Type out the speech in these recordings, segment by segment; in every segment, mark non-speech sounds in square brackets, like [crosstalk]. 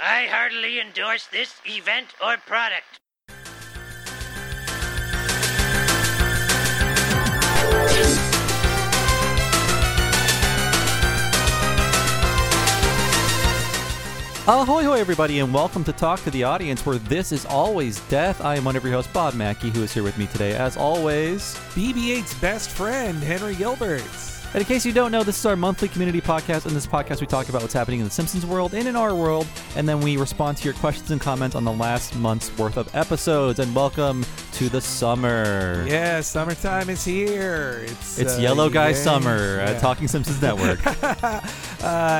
I heartily endorse this event or product. Ahoy, hoy, everybody, and welcome to Talk to the Audience, where this is always death. I am one of your hosts, Bob Mackey, who is here with me today, as always. BB-8's best friend, Henry Gilbert. And in case you don't know, this is our monthly community podcast. In this podcast, we talk about what's happening in the Simpsons world and in our world, and then we respond to your questions and comments on the last month's worth of episodes. And welcome to the summer. Yeah, summertime is here. It's It's uh, Yellow Guy yeah, Summer yeah. Talking Simpsons Network. [laughs] uh,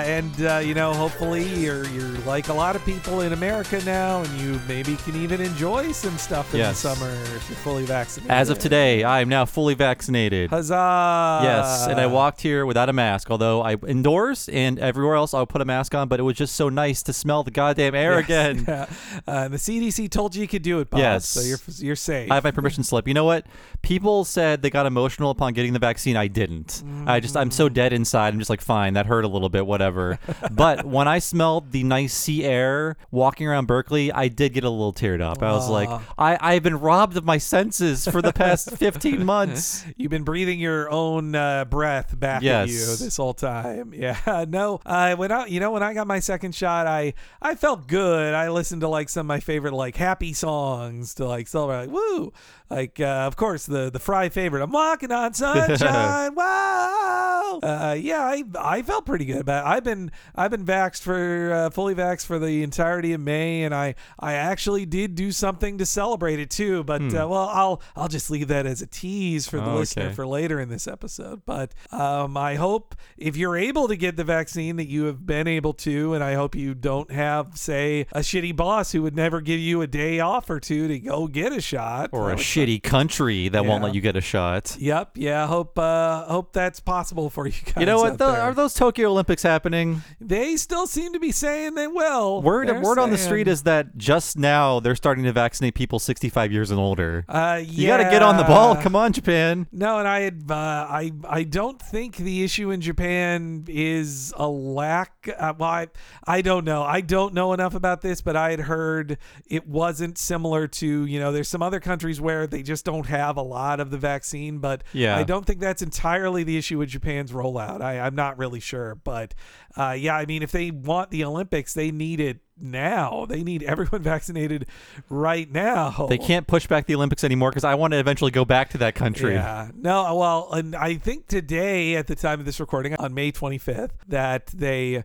and uh, you know, hopefully you're you're like a lot of people in America now, and you maybe can even enjoy some stuff in Yes. the summer if you're fully vaccinated. As of today, I am now fully vaccinated. huzzah! Yes, and I walked here without a mask. Although I indoors and everywhere else, I'll put a mask on. But it was just so nice to smell the goddamn air again. [laughs] Yeah. Uh, the CDC told you you could do it, Bob. Yes. So you're you're safe. I have my permission slip. You know what? People said they got emotional upon getting the vaccine. I didn't. I just I'm so dead inside. I'm just like, fine, that hurt a little bit, whatever. [laughs] but when I smelled the nice sea air walking around Berkeley, I did get a little teared up. I was like, I I've been robbed of my senses for the past [laughs] 15 months. You've been breathing your own uh, breath back at you this whole time. [laughs] Yeah, no. I when I, you know, when I got my second shot, I I felt good. I listened to like some of my favorite like happy songs to like celebrate. Like, woo! Like, uh, of course, the the Fry favorite. I'm walking on sunshine. [laughs] wow. Uh, yeah, I I felt pretty good. But I've been I've been vaxxed for uh, fully vaxxed for the entirety of May, and I I actually did do something to celebrate it too. But uh, well, I'll I'll just leave that as a tease for the Oh, listener okay. for later in this episode. But um, I hope if you're able to get the vaccine that you have been able to, and I hope you don't have, say, a shitty boss who would never give you a day off or two to go get a shot. Or That a shitty country that won't let you get a shot. Yep. Yeah. Hope. Uh, hope that's possible for you guys. You know what? out Though, there. are those Tokyo Olympics happening? they still seem to be saying they will. Word They're word on the street is that just now they're starting to vaccinate people 65 years and older. Uh, You got to get on the ball. Come on, Japan. No, and I had uh, I I don't think the issue in Japan is a lack. Uh, well, I, I don't know. I don't know enough about this, but I had heard it wasn't similar to you know. There's some other countries where they just don't have a lot of the vaccine, but Yeah. I don't think that's entirely the issue with Rollout. I, I'm not really sure, but uh, yeah, I mean, if they want the Olympics, they need it now. They need everyone [laughs] vaccinated right now. They can't push back the Olympics anymore because I want to eventually go back to that country. Yeah. No, well, and I think today, at the time of this recording, on May 25th, that they,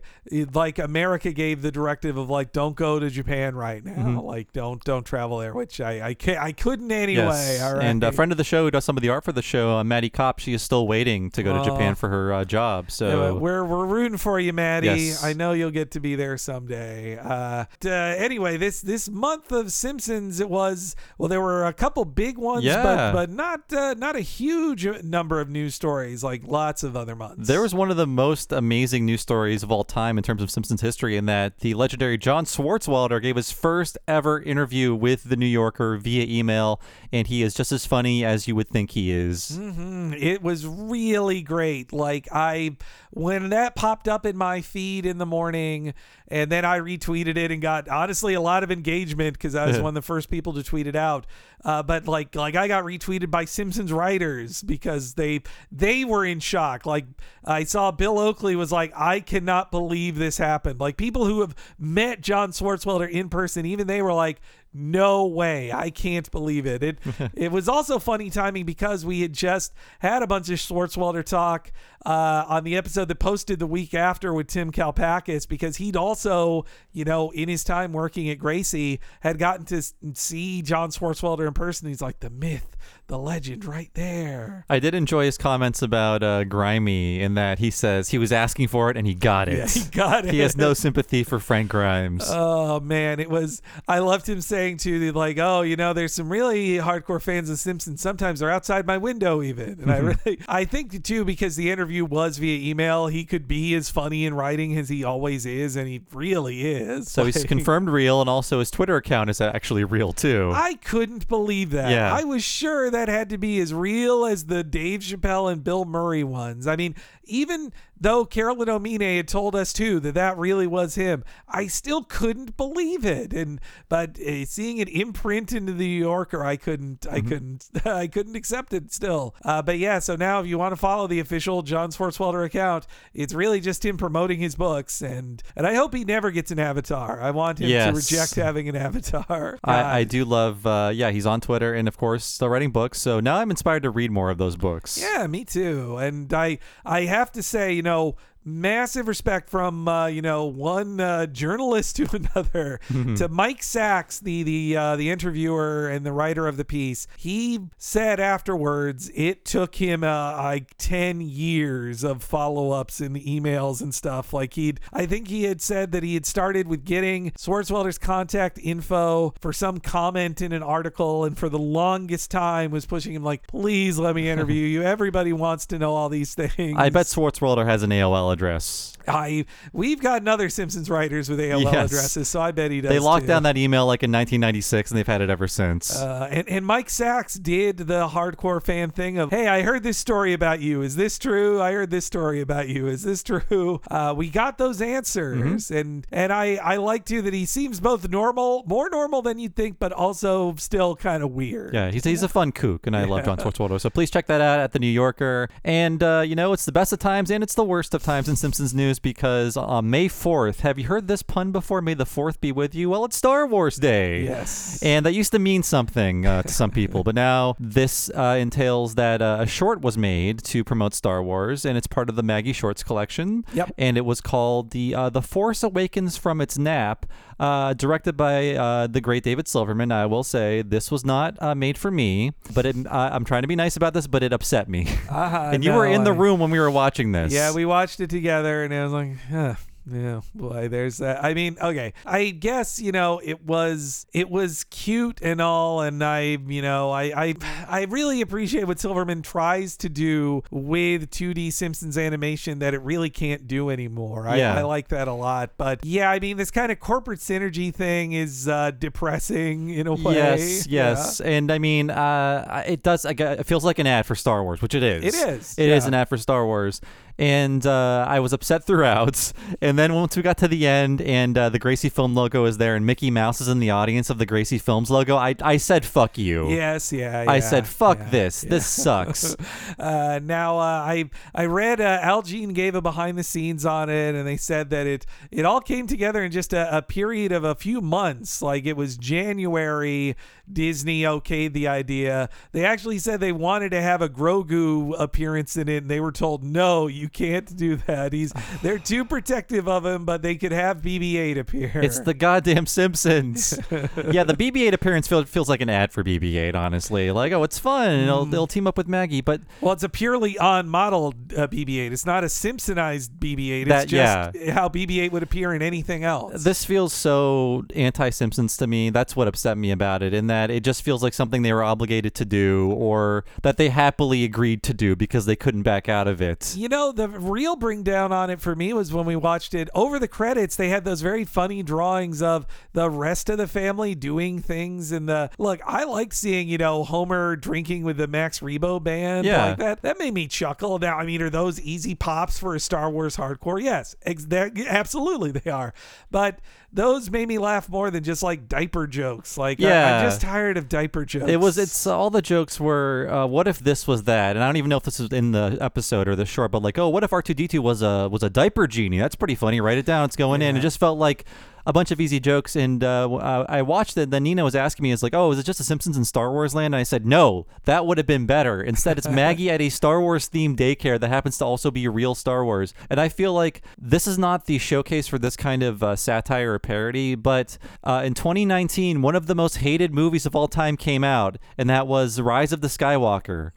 like, America gave the directive of like, don't go to Japan right now, Mm-hmm. like, don't don't travel there, which I I can't, I couldn't anyway. Yes. All right. And a friend of the show who does some of the art for the show, uh, Maddie Kopp, she is still waiting to go to Oh. Japan for her uh, job. So but we're we're rooting for you, Maddie. Yes. I know you'll get to be there someday. Uh, d- uh, anyway, this this month of Simpsons, it was well, there were a couple big ones, Yeah. but but not uh, not a huge number of news stories like lots of other months. There was one of the most amazing news stories of all time in terms of Simpsons history, in that the legendary John Swartzwelder gave his first ever interview with the New Yorker via email, and he is just as funny as you would think he is. Mhm. It was really great. Like I when that popped up in my feed in the morning and then I retweeted it and got honestly a lot of engagement because I was one of the first people to tweet it out. Uh, but like like I got retweeted by Simpsons writers because they they were in shock. Like I saw Bill Oakley was like, I cannot believe this happened. Like people who have met John Swartzwelder in person, even they were like, no way i can't believe it it [laughs] it was also funny timing because we had just had a bunch of Swartzwelder talk uh, on the episode that posted the week after with tim kalpakis because he'd also you know in his time working at gracie had gotten to see john swartzwelder in person he's like the myth the legend right there I did enjoy his comments about uh, Grimy in that he says he was asking for it and he got it. Yeah, he got it. He has no sympathy for Frank Grimes. Oh man, it was. I loved him saying to like, oh, you know, there's some really hardcore fans of Simpsons. Sometimes they're outside my window even, and I really, I think too because the interview was via email, he could be as funny in writing as he always is, and he really is. so he's confirmed real, and also his Twitter account is actually real too. I couldn't believe that. Yeah. I was sure that had to be as real as the Dave Chappelle and Bill Murray ones. I mean, even though Carolyn Omine had told us too that that really was him, I still couldn't believe it. And but uh, seeing it imprint into the New Yorker, I couldn't, I couldn't, [laughs] I couldn't accept it still. Uh, but yeah, so now if you want to follow the official John Swartzwelder account, it's really just him promoting his books, and and I hope he never gets an avatar. I want him to reject having an avatar. [laughs] I, I do love, uh, yeah, he's on Twitter and of course still writing books. So now I'm inspired to read more of those books. Yeah, me too. And I I have to say, you know, know massive respect from uh, you know one uh, journalist [laughs] to another to Mike Sacks, the the uh, the interviewer and the writer of the piece. He said afterwards it took him uh, like ten years of follow ups and emails and stuff. Like he'd, I think he had said that he had started with getting Swartzwelder's contact info for some comment in an article, and for the longest time was pushing him like, please let me interview you. [laughs] Everybody wants to know all these things. I bet Swartzwelder has an AOL address. I we've gotten other Simpsons writers with AOL Yes. addresses, so I bet he does. They locked too. down that email like in 1996 and they've had it ever since. Uh, and, and Mike Sacks did the hardcore fan thing of, hey, I heard this story about you. Is this true? I heard this story about you. Is this true? Uh, we got those answers, and and I I like too that he seems both normal, more normal than you'd think, but also still kind of weird. Yeah, he's, he's a fun kook, and I love John Swartzwelder. So please check that out at the New Yorker. And uh, you know, it's the best of times and it's the worst of times in Simpsons news because on May 4th, have you heard this pun before? May the 4th be with you. Well, it's Star Wars Day. Yes. And that used to mean something uh, to some people, but now this uh, entails that uh, a short was made to promote Star Wars, and it's part of the Maggie Shorts collection. Yep. And it was called the uh, the Force Awakens from its nap, uh, directed by uh, the great David Silverman. I will say this was not uh, made for me, but it, I'm trying to be nice about this, but it upset me. Uh-huh, [laughs] and you were in the room when we were watching this. Yeah, we watched it together, and I was like, huh. Yeah, boy, there's that. I mean, okay, I guess you know it was it was cute and all, and I you know I I I really appreciate what Silverman tries to do with 2D Simpsons animation that it really can't do anymore. I, Yeah. I like that a lot, but yeah, I mean this kind of corporate synergy thing is uh, depressing in a way. Yes, Yeah. yes, and I mean, uh, it does. It feels like an ad for Star Wars, which it is. It is, It is yeah. an ad for Star Wars, and uh, I was upset throughout. [laughs] And then once we got to the end, and uh, the Gracie Film logo is there, and Mickey Mouse is in the audience of the Gracie Films logo, I I said fuck you. Yes, yeah. I said fuck yeah. this. This sucks. [laughs] Uh, now uh, I I read uh, Al Jean gave a behind the scenes on it, and they said that it it all came together in just a, a period of a few months. Like it was January, Disney okayed the idea. They actually said they wanted to have a Grogu appearance in it, and they were told no, you can't do that. He's they're too protective of him, but they could have BB-8 appear. It's the goddamn Simpsons. [laughs] yeah, the BB-8 appearance feel, feels like an ad for BB-8. Honestly, like oh, it's fun. and It'll, Mm. it'll team up with Maggie, but Well, it's a purely on-modeled uh, BB-8. It's not a Simpsonized BB-8. It's That- just how BB-8 would appear in anything else. This feels so anti-Simpsons to me. That's what upset me about it, in that it just feels like something they were obligated to do, or that they happily agreed to do because they couldn't back out of it. You know, the real bring down on it for me was when we watched it over the credits. They had those very funny drawings of the rest of the family doing things. And the look, I like seeing you know Homer drinking with the Max Rebo band Yeah. like that. That made me chuckle. Now, I mean, are those easy pops for a Star Wars hardcore? Yes, ex- absolutely they are. But those made me laugh more than just like diaper jokes. Like, yeah. I, am just tired of diaper jokes. It was. It's all the jokes were. Uh, what if this was that? And I don't even know if this was in the episode or the short, but like, oh, what if R two D two was a was a diaper genie? That's pretty funny. Write it down. It's going in. It just felt like a bunch of easy jokes. And uh, uh, I watched it. Then Nina was asking me, "Is like, oh, is it just the Simpsons in Star Wars land?" And I said, no, that would have been better. Instead, it's [laughs] Maggie at a Star Wars themed daycare that happens to also be real Star Wars. And I feel like this is not the showcase for this kind of uh, satire or parody. But uh, in 2019, one of the most hated movies of all time came out, and that was Rise of the Skywalker.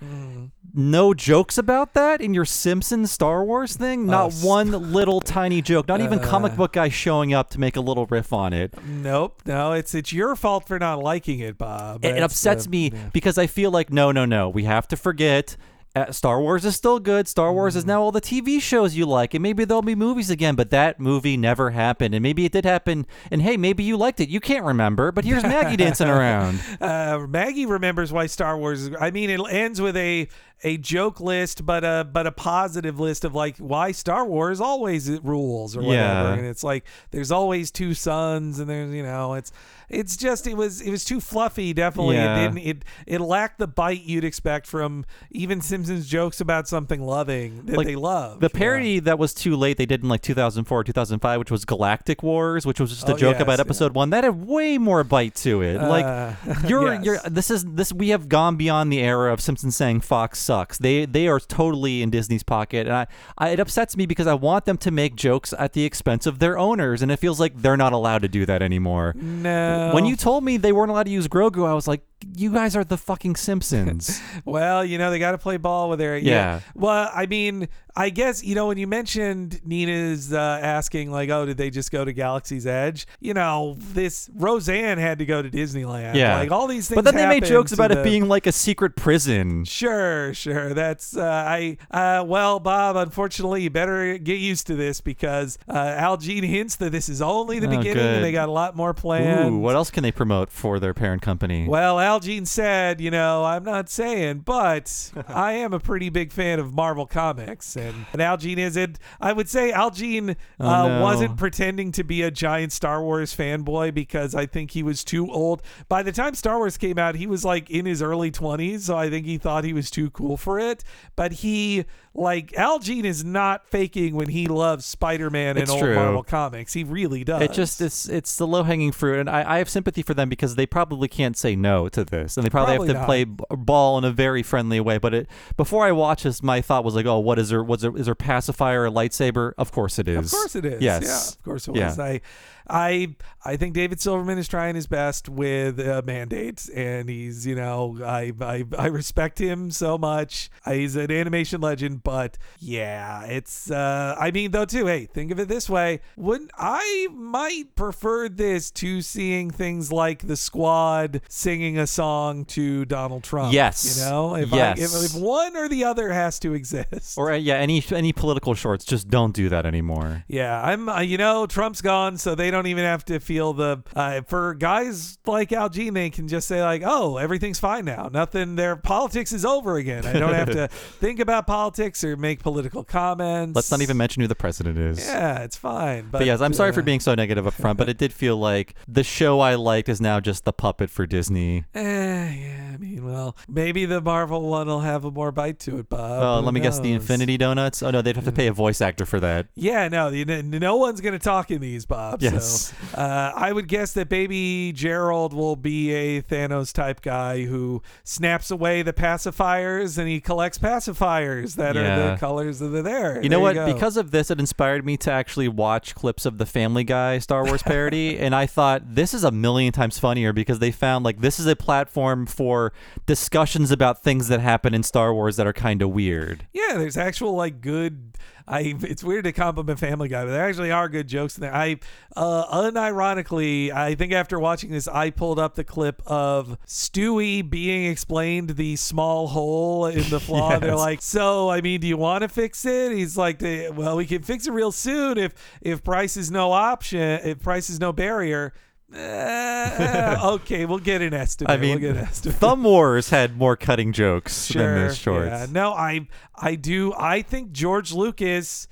No jokes about that in your Simpsons Star Wars thing? Not s- one little tiny joke. Not even comic [laughs] book guy showing up to make a little riff on it. Nope, no, it's it's your fault for not liking it, Bob. It, it upsets uh, me yeah. because I feel like no, no, no. We have to forget uh, Star Wars is still good. Star Wars Mm. is now all the TV shows you like, and maybe there'll be movies again. But that movie never happened, and maybe it did happen. And hey, maybe you liked it. You can't remember, but here's Maggie dancing [laughs] around. Uh, Maggie remembers why Star Wars. Is, I mean, it ends with a a joke list, but a but a positive list of like why Star Wars always rules or whatever. Yeah. And it's like there's always two sons, and there's you know it's it's just it was it was too fluffy. Definitely, Yeah. it didn't it it lacked the bite you'd expect from even Simpsons jokes about something loving that Like, they love. The parody that was too late they did in like 2004 2005, which was Galactic Wars, which was just a Oh, joke yes, about yeah. episode one. That had way more bite to it. like Uh, [laughs] you're yes. you're this is this we have gone beyond the era of Simpsons saying Fox sucks. They they are totally in Disney's pocket, and I, I it upsets me because I want them to make jokes at the expense of their owners, and it feels like they're not allowed to do that anymore. no. When you told me they weren't allowed to use Grogu, I was like, you guys are the fucking Simpsons. [laughs] Well, you know, they got to play ball with their. Yeah. Well, I mean, I guess, you know, when you mentioned Nina's uh, asking, like, oh, did they just go to Galaxy's Edge? You know, this Roseanne had to go to Disneyland. Yeah. Like, all these things. but then they made jokes about the- it being like a secret prison. Sure, sure. That's uh, I. Uh, well, Bob. Unfortunately, you better get used to this because uh, Al Jean hints that this is only the Oh, beginning. good. and They got a lot more planned. Ooh, what else can they promote for their parent company? Well, Al Jean said, you know, I'm not saying, but [laughs] I am a pretty big fan of Marvel Comics. And, and Al Jean is it. I would say Al Jean uh, Oh, no. wasn't pretending to be a giant Star Wars fanboy because I think he was too old. By the time Star Wars came out, he was like in his early 20s. So I think he thought he was too cool for it. But he, like, Al Jean is not faking when he loves Spider Man and old true. Marvel Comics. He really does. It just it's it's the low hanging fruit, and I, I have sympathy for them because they probably can't say no to this, and they probably, Probably have to not. play ball in a very friendly way. But it before I watch this, my thought was like, oh, what is there? Was there is there pacifier or lightsaber? Of course it is. Of course it is. Yes. Yeah, of course it Yeah. I, I, I think David Silverman is trying his best with uh, mandates, and he's, you know, I, I, I respect him so much. Uh, he's an animation legend, but yeah, it's. Uh, I mean, though, too. Hey, think of it this way: wouldn't I might prefer this to seeing things like the Squad singing a song to Donald Trump? Yes. you know, if Yes. I, if, if one or the other has to exist, Or uh, yeah, any any political shorts, just don't do that anymore. Yeah, I'm. Uh, you know, Trump's gone, so they don't even have to feel the. Uh, for guys like Al Jean, they can just say like, "Oh, everything's fine now. Nothing. Their politics is over again. I don't have to [laughs] think about politics or make political comments." Let's not even mention who the president is. Yeah, it's fine. But, But yes, I'm sorry uh, for being so negative up front, but it did feel like the show I liked is now just the puppet for Disney. [laughs] Eh, yeah, I mean, well, maybe the Marvel one will have a more bite to it, Bob. Oh, Who let me guess, the knows? Infinity Donuts. Oh no, they'd have to pay a voice actor for that. Yeah, no, no one's gonna talk in these, Bob. Yes. So, uh, I would guess that Baby Gerald will be a Thanos type guy who snaps away the pacifiers and he collects pacifiers that are Yeah. the colors that are there. You know what? There go. Because of this, it inspired me to actually watch clips of the Family Guy Star Wars parody, [laughs] and I thought this is a million times funnier because they found like this is a platform for discussions about things that happen in Star Wars that are kind of weird. yeah, there's actual like good. I it's weird to compliment Family Guy, but there actually are good jokes in there. I uh, unironically, I think after watching this, I pulled up the clip of Stewie being explained the small hole in the [laughs] flaw. They're like, "So, I mean, do you want to fix it?" He's like, "Eh, "Well, we can fix it real soon if if price is no option, if price is no barrier." Eh, [laughs] okay, we'll get an estimate. I mean, we'll get an estimate. Thumb Wars had more cutting jokes sure. than this shorts. Yeah. No, I I do. I think George Lucas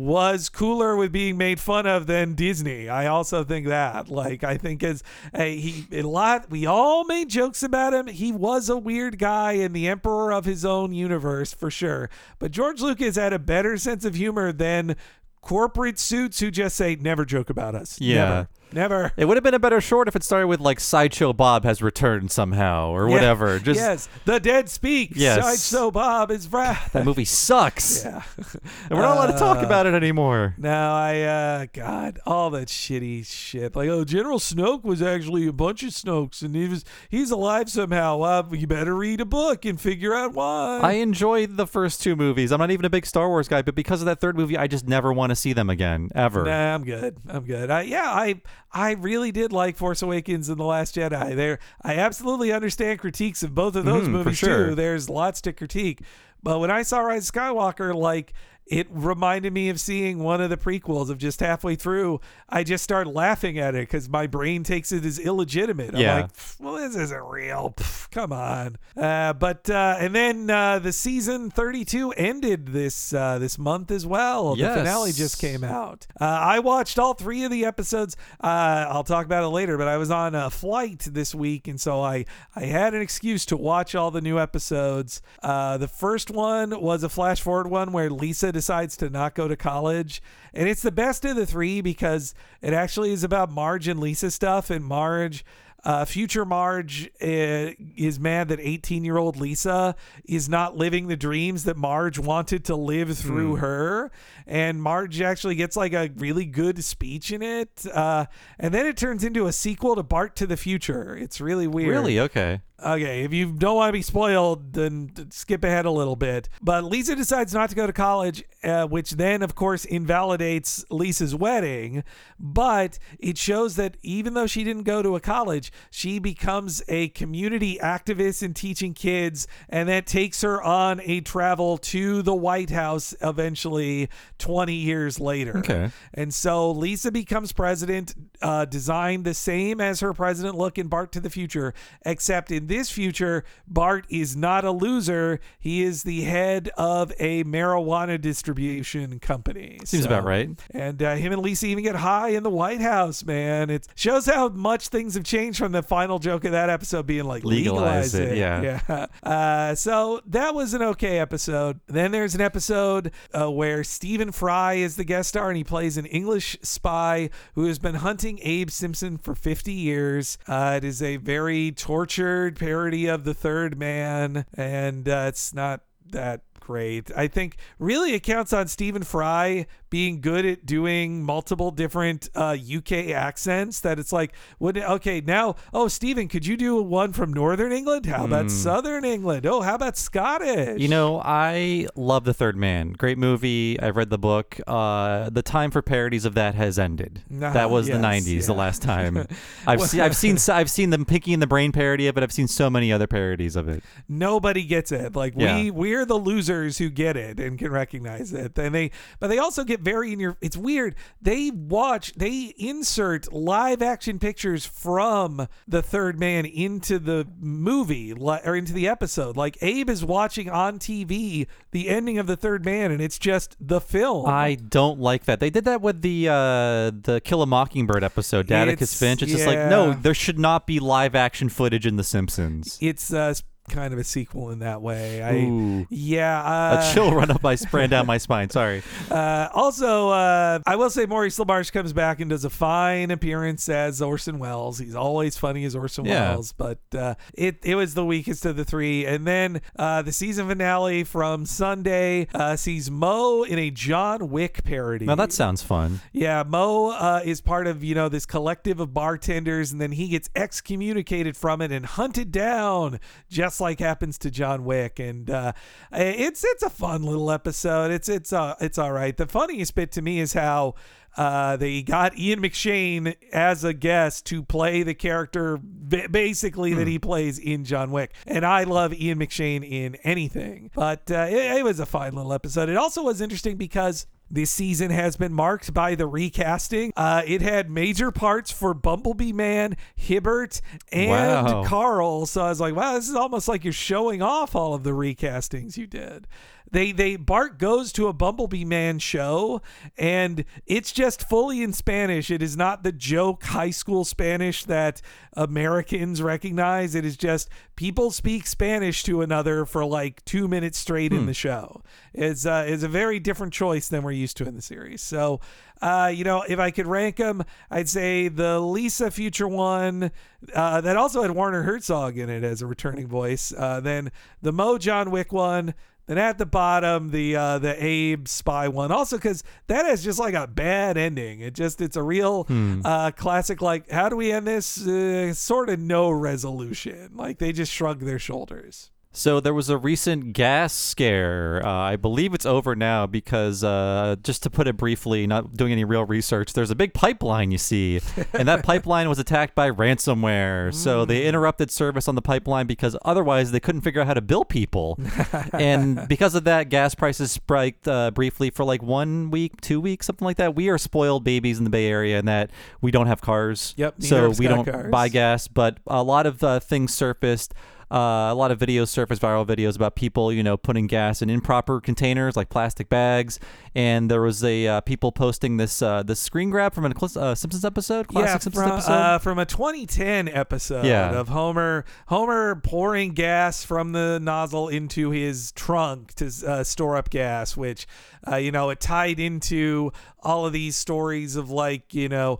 was cooler with being made fun of than Disney. I also think that. Like, I think as a, he a lot, we all made jokes about him. He was a weird guy and the emperor of his own universe for sure. But George Lucas had a better sense of humor than corporate suits who just say never joke about us. Yeah. Never. Never. It would have been a better short if it started with like Sideshow Bob has returned somehow or Yeah. whatever. Just yes, the dead speak. Yes. Sideshow Bob is wrath. that movie sucks, Yeah. and we're not allowed to talk Uh, about it anymore. No, I uh God, all that shitty shit. Like, oh, General Snoke was actually a bunch of Snokes, and he was he's alive somehow. Uh, you better read a book and figure out why. I enjoyed the first two movies. I'm not even a big Star Wars guy, but because of that third movie, I just never want to see them again ever. Nah, I'm good. I'm good. I, yeah, I I really did like Force Awakens and The Last Jedi. There, I absolutely understand critiques of both of those Mhm, movies sure. too. There's lots to critique, But when I saw Rise of Skywalker, like it reminded me of seeing one of the prequels of just halfway through. I just started laughing at it because my brain takes it as illegitimate. I'm Yeah. like well this isn't real. Pff, come on. Uh, but uh, and then uh, the season 32 ended this uh, this month as well. Yes. the finale just came out. Uh, i watched all three of the episodes. Uh, i'll talk about it later but i was on a flight this week and so i i had an excuse to watch all the new episodes. Uh, the first one was a flash forward one where lisa decides to not go to college and it's the best of the three because it actually is about marge and lisa stuff and marge uh, future Marge uh, is mad that 18 year old Lisa is not living the dreams that Marge wanted to live through her. And Marge actually gets like a really good speech in it. Uh, and then it turns into a sequel to Bart to the Future. It's really weird. Really? Okay. Okay, if you don't want to be spoiled, then skip ahead a little bit. But Lisa decides not to go to college, uh, which then, of course, invalidates Lisa's wedding. But it shows that even though she didn't go to a college, she becomes a community activist in teaching kids, and that takes her on a travel to the White House eventually 20 years later. Okay. And so Lisa becomes president, uh, designed the same as her president look in Bart to the Future, except in this future, Bart is not a loser. He is the head of a marijuana distribution company. Seems So- about right. And uh, him and Lisa even get high in the White House, man. It shows how much things have changed from the final joke of that episode being like legalize, Legalize it, yeah. [laughs] yeah. Uh, so that was an okay episode. Then there's an episode uh, where Stephen Fry is the guest star and he plays an English spy who has been hunting Abe Simpson for 50 years. Uh, it is a very tortured parody of The Third Man, and uh, it's not that great. I think really it counts on Stephen Fry being good at doing multiple different uh, UK accents. That it's like, would okay now? Oh, Stephen, could you do one from Northern England? How about Southern England? Oh, how about Scottish? You know, I love The Third Man. Great movie. I've read the book. Uh, the time for parodies of that has ended. Ah, that was the yes, '90s, the last time. [laughs] I've seen, I've seen, I've seen the Pinky and the Brain parody of it. I've seen so many other parodies of it. nobody gets it. Like Yeah. we we're the losers who get it and can recognize it. And they but they also get very in your it's weird. They watch they insert live action pictures from the third man into the movie or into the episode. Like Abe is watching on TV the ending of the third man and it's just the film. I don't like that. They did that with the uh, the Kill a Mockingbird episode, Atticus Finch. It's just like no, there should not be live action footage in The Simpsons. it's uh, kind of a sequel in that way. I Ooh. yeah, uh, a chill run up my ran down my [laughs] spine. Sorry. Uh, also, uh, I will say Maurice LaMarche comes back and does a fine appearance as Orson Welles. He's always funny as Orson Yeah. Welles, but uh, it it was the weakest of the three. And then uh, the season finale from Sunday uh, sees Moe in a John Wick parody. Now that sounds fun. Yeah, Moe uh, is part of you know this collective of bartenders, and then he gets excommunicated from it and hunted down, just like happens to John Wick. And uh, it's it's a fun little episode. It's it's uh, it's all right. The funniest bit to me is how. Uh, they got Ian McShane as a guest to play the character ba- basically that he plays in John Wick. And I love Ian McShane in anything. But uh, it, it was a fine little episode. It also was interesting because this season has been marked by the recasting. Uh, it had major parts for Bumblebee Man, Hibbert, and Wow. Carl. So I was like, wow, this is almost like you're showing off all of the recastings you did. They they Bart goes to a Bumblebee Man show and it's just fully in Spanish. It is not the joke high school Spanish that Americans recognize. It is just people speak Spanish to another for like two minutes straight in the show. It's uh, is a very different choice than we're used to in the series. So, uh, you know, if I could rank them, I'd say the Lisa Future one uh, that also had Werner Herzog in it as a returning voice. Uh, then the Moe John Wick one. Then at the bottom, the uh, the Abe spy one, also because that is just like a bad ending. It just it's a real uh, classic. Like, how do we end this? Uh, sort of no resolution. Like they just shrug their shoulders. So there was a recent gas scare. Uh, I believe it's over now because, uh, just to put it briefly, not doing any real research, there's a big pipeline you see, and that [laughs] pipeline was attacked by ransomware. So they interrupted service on the pipeline because otherwise they couldn't figure out how to bill people, [laughs] and because of that, gas prices spiked uh, briefly for like one week, two weeks, something like that. We are spoiled babies in the Bay Area in that we don't have cars. Yep, So we don't cars. buy gas, but a lot of uh, things surfaced. Uh, a lot of videos surfaced, viral videos about people, you know, putting gas in improper containers like plastic bags. And there was a uh, people posting this uh, this screen grab from a uh, Simpsons episode, classic yeah, Simpsons from, episode. uh, from a 2010 episode Yeah. of Homer Homer pouring gas from the nozzle into his trunk to uh, store up gas, which uh, you know it tied into all of these stories of like you know.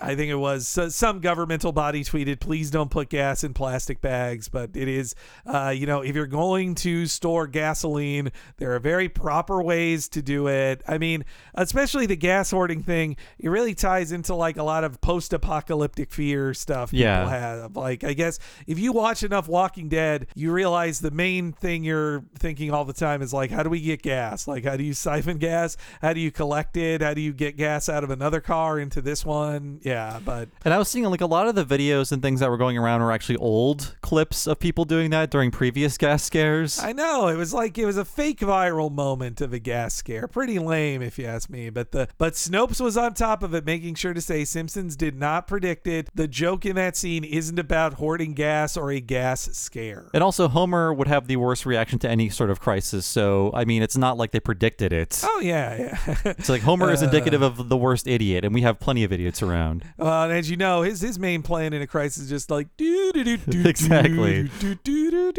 I think it was so- some governmental body tweeted, "Please don't put gas in plastic bags." But it is, uh, you know, if you're going to store gasoline, there are very proper ways to do it. I mean, especially the gas hoarding thing, it really ties into like a lot of post-apocalyptic fear stuff people Yeah. have. Like, I guess if you watch enough Walking Dead, you realize the main thing you're thinking all the time is like, how do we get gas? Like, how do you [laughs] siphon gas? How do you collect it? How do you get gas out of another car into this one? Yeah, but And I was seeing like a lot of the videos and things that were going around were actually old clips of people doing that during previous gas scares. I know it was like it was a fake viral moment of a gas scare. Pretty lame, if you ask me. But the but Snopes was on top of it, making sure to say Simpsons did not predict it. The joke in that scene isn't about hoarding gas or a gas scare. and also, Homer would have the worst reaction to any sort of crisis. So, I mean, it's not like they predicted it. Oh yeah, yeah. It's like Homer is [laughs] uh. indicative of the worst idiot, and we have plenty of idiots around. Well, uh, and as you know, his his main plan in a crisis is just like doo doo doo doo [laughs] Exactly.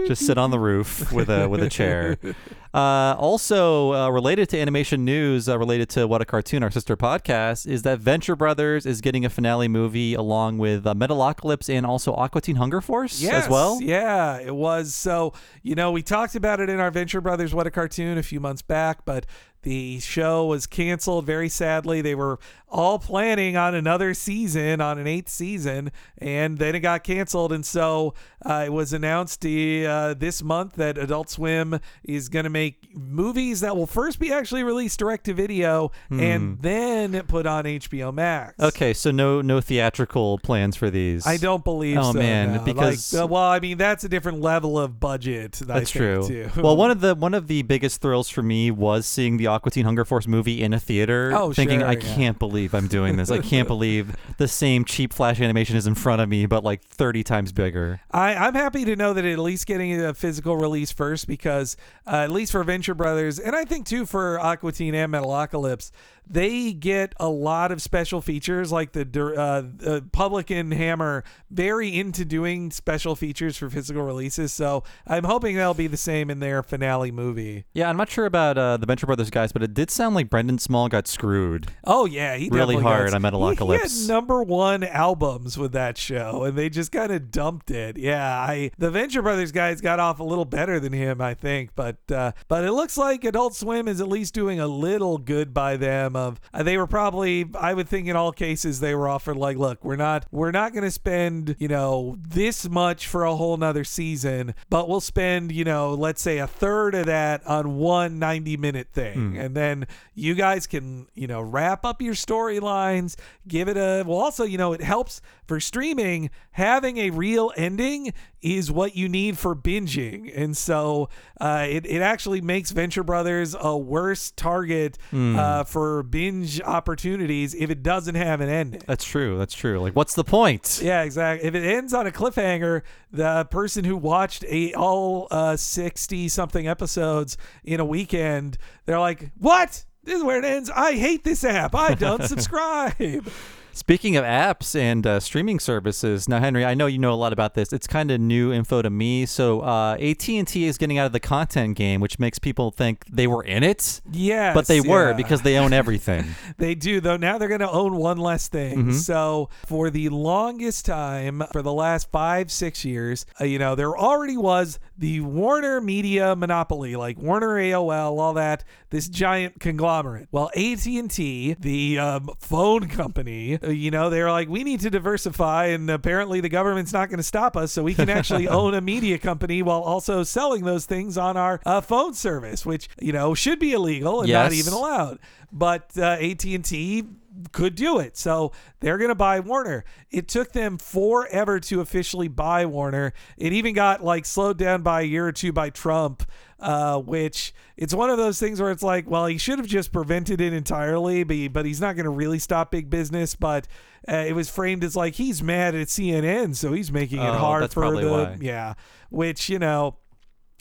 Just sit on the roof with a with a chair. [laughs] Uh, also, uh, related to animation news, uh, related to What a Cartoon, our sister podcast, is that Venture Brothers is getting a finale movie along with uh, Metalocalypse and also Aqua Teen Hunger Force Yes, as well. Yeah, it was. So, you know, we talked about it in our Venture Brothers What a Cartoon a few months back, but the show was canceled very sadly. They were all planning on another season, on an eighth season, and then it got canceled. And so uh, it was announced uh, this month that Adult Swim is going to make movies that will first be actually released direct to video and then put on HBO Max. Hmm. Okay, so no no theatrical plans for these. I don't believe Oh, so. man, no. because- Like, uh, well, I mean that's a different level of budget. That's true. Too. Well, one of the one of the biggest thrills for me was seeing the Aqua Teen Hunger Force movie in a theater. Oh, thinking sure, I yeah. can't believe I'm doing this. I can't [laughs] believe the same cheap flash animation is in front of me, but like 30 times bigger. I, I'm happy to know that at least getting a physical release first because uh, at least for Venture Brothers and I think too for Aqua Teen and Metalocalypse, they get a lot of special features like the uh, uh, Publick and Hammer very into doing special features for physical releases. So I'm hoping that'll be the same in their finale movie. Yeah, I'm not sure about uh, the Venture Brothers guys, but it did sound like Brendan Small got screwed. Oh yeah, he Really hard got- on Metalocalypse. He, he had number one albums with that show, and they just kind of dumped it. Yeah, I the Venture Brothers guys got off a little better than him, I think, but uh, but it looks like Adult Swim is at least doing a little good by them. Of uh, they were probably, I would think, in all cases they were offered like, look, we're not we're not going to spend you know this much for a whole nother season, but we'll spend you know let's say a third of that on one 90 minute thing, and then you guys can you know wrap up your storylines give it a well also you know it helps for streaming. Having a real ending is what you need for binging. And so uh, it, it actually makes venture brothers a worse target uh, for binge opportunities if it doesn't have an ending That's true. That's true. Like, what's the point? yeah, exactly. If it ends on a cliffhanger, the person who watched a all uh, sixty something episodes in a weekend, they're like, "What? This is where it ends. I hate this app. I don't [laughs] subscribe." Speaking of apps and uh, streaming services, now Henry, I know you know a lot about this. It's kind of new info to me. So uh, AT and T is getting out of the content game, which makes people think they were in it, Yes, but they were because they own [laughs] everything. They do, though. Now they're going to own one less thing. Mm-hmm. So, for the longest time, for the last five, six years, uh, you know, there already was the Warner Media monopoly, like Warner AOL, all that, this giant conglomerate. Well, AT&T, the um, phone company, you know, they're like, we need to diversify, and apparently the government's not going to stop us, so we can actually [laughs] own a media company while also selling those things on our uh, phone service, which you know should be illegal and not even allowed. But uh, AT and T could do it. So they're going to buy Warner. It took them forever to officially buy Warner. It even got like slowed down by a year or two by Trump, uh, which it's one of those things where it's like, well, he should have just prevented it entirely, but, he- but he's not going to really stop big business. But uh, it was framed as like he's mad at CNN, so he's making it Oh, hard that's for the why. yeah, which you know.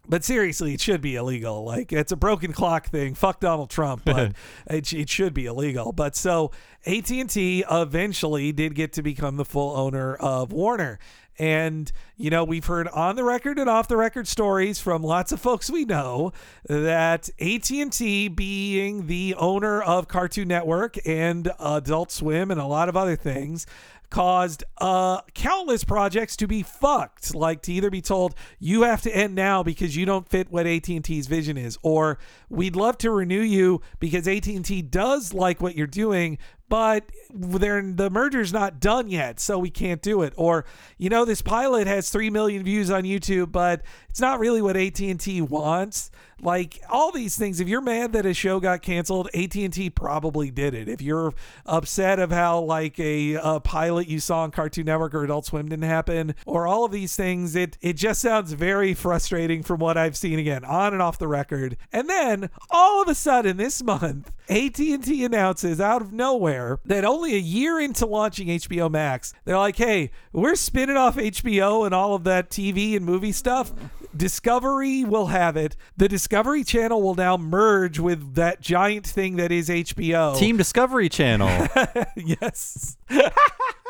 But seriously, it should be illegal. Like it's a broken clock thing. Fuck Donald Trump, but [laughs] it, it should be illegal. But so AT and T eventually did get to become the full owner of Warner. And you know we've heard on the record and off the record stories from lots of folks we know that AT&T being the owner of Cartoon Network and Adult Swim and a lot of other things caused uh, countless projects to be fucked like to either be told you have to end now because you don't fit what AT&T's vision is or we'd love to renew you because AT&T does like what you're doing but the merger's not done yet so we can't do it. Or you know this pilot has 3 million views on YouTube but it's not really what AT&T wants. Like all these things if you're mad that a show got canceled AT&T probably did it. If you're upset of how like a, a pilot you saw on Cartoon Network or Adult Swim didn't happen or all of these things it it just sounds very frustrating from what I've seen again on and off the record. And then all of a sudden this month AT&T announces out of nowhere that only a year into launching HBO Max they're like hey we're spinning off HBO and all of that TV and movie stuff Discovery will have it. The Discovery Channel will now merge with that giant thing that is HBO. Team Discovery Channel. [laughs] yes. [laughs]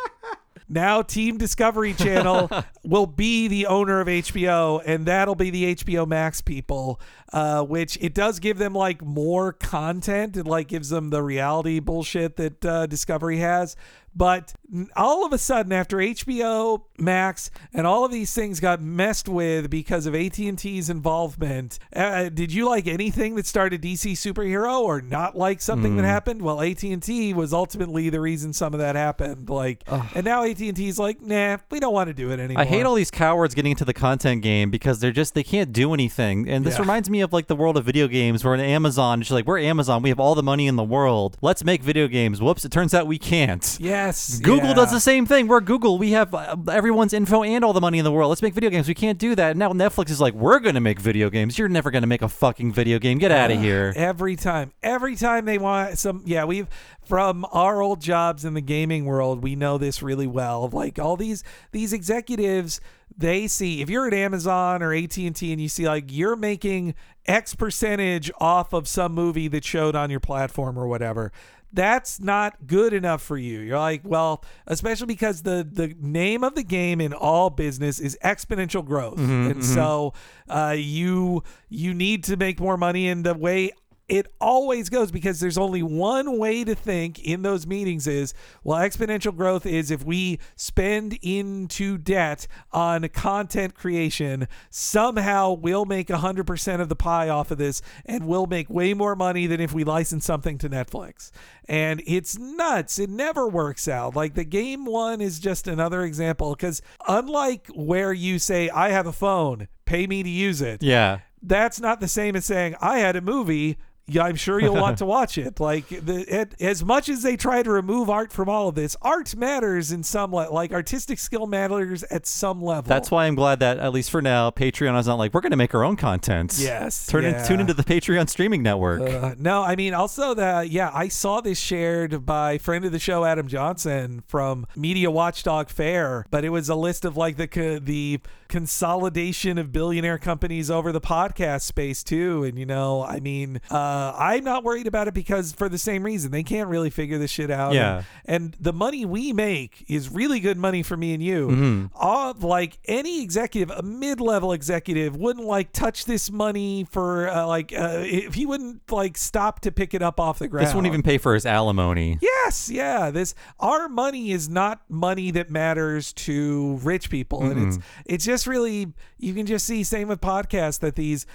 now Team Discovery Channel [laughs] will be the owner of HBO, and that'll be the HBO Max people. Uh, which it does give them like more content. It like gives them the reality bullshit that uh, Discovery has. But all of a sudden, after HBO Max and all of these things got messed with because of AT and T's involvement, uh, did you like anything that started DC superhero or not like something that happened? Well, AT and T was ultimately the reason some of that happened. Like, and now AT and T's like, nah, we don't want to do it anymore. I hate all these cowards getting into the content game because they're just they can't do anything. And this Yeah. reminds me of like the world of video games where in Amazon, it's like we're Amazon, we have all the money in the world. Let's make video games. Whoops, it turns out we can't. Yes, Google yeah. does the same thing. We're Google. We have uh, everyone's info and all the money in the world. Let's make video games. We can't do that. Now Netflix is like, we're going to make video games. You're never going to make a fucking video game. Get out of here. Every time, every time they want some, yeah, we've from our old jobs in the gaming world, we know this really well. Like all these these executives, they see if you're at Amazon or AT and T, and you see like you're making X percentage off of some movie that showed on your platform or whatever. That's not good enough for you. You're like, well, especially because the the name of the game in all business is exponential growth, and so uh, you you need to make more money. And the way it always goes because there's only one way to think in those meetings is well exponential growth is if we spend into debt on content creation somehow we'll make 100% of the pie off of this and we'll make way more money than if we license something to Netflix and it's nuts it never works out like the game one is just another example because unlike where you say I have a phone pay me to use it Yeah. that's not the same as saying I had a movie. Yeah, I'm sure you'll want to [laughs] watch it. Like the, it, as much as they try to remove art from all of this, art matters in some le- like artistic skill matters at some level. That's why I'm glad that at least for now, Patreon is not like we're going to make our own content. Yes, Turn yeah. in, tune into the Patreon streaming network. Uh, no, I mean also that yeah, I saw this shared by friend of the show Adam Johnson from Media Watchdog Fair, but it was a list of like the co- the consolidation of billionaire companies over the podcast space too, and you know, I mean, uh, I'm not worried about it because for the same reason they can't really figure this shit out. Yeah. and, and the money we make is really good money for me and you. Mm-hmm. All like any executive, a mid-level executive wouldn't like touch this money for uh, like uh, if he wouldn't like stop to pick it up off the ground. This won't even pay for his alimony. Yes, yeah. This our money is not money that matters to rich people, and it's it's just really you can just see same with podcasts that these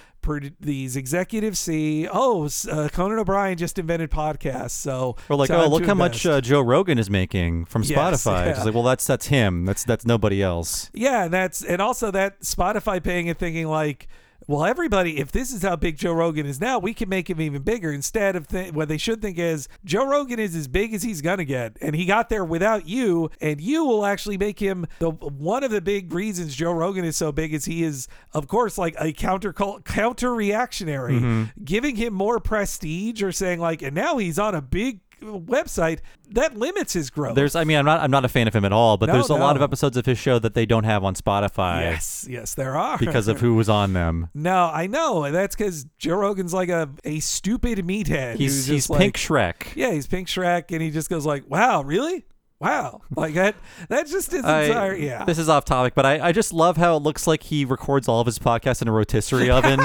these executives see, oh, uh, Conan O'Brien just invented podcasts, so we're like, oh, look how much uh, Joe Rogan is making from Yes, Spotify. yeah. It's like, well, that's that's him. That's that's nobody else. Yeah, and that's and also that Spotify paying and thinking like, well, everybody, if this is how big Joe Rogan is now, we can make him even bigger. Instead of th- what they should think is Joe Rogan is as big as he's gonna get, and he got there without you, and you will actually make him the one of the big reasons Joe Rogan is so big is he is, of course, like a counter counter reactionary, mm-hmm. giving him more prestige or saying like, and now he's on a big website that limits his growth. There's, I mean, I'm not I'm not a fan of him at all, but No, there's a lot of episodes of his show that they don't have on Spotify yes, yes, there are because of who was on them. No, I know. That's because Joe Rogan's like a, a stupid meathead. He's he's like- Pink Shrek. Yeah, he's Pink Shrek, and he just goes like, "Wow, really? Wow!" [laughs] Like that. That's just his I- entire. Yeah. This is off topic, but I, I just love how it looks like he records all of his podcasts in a rotisserie [laughs] oven.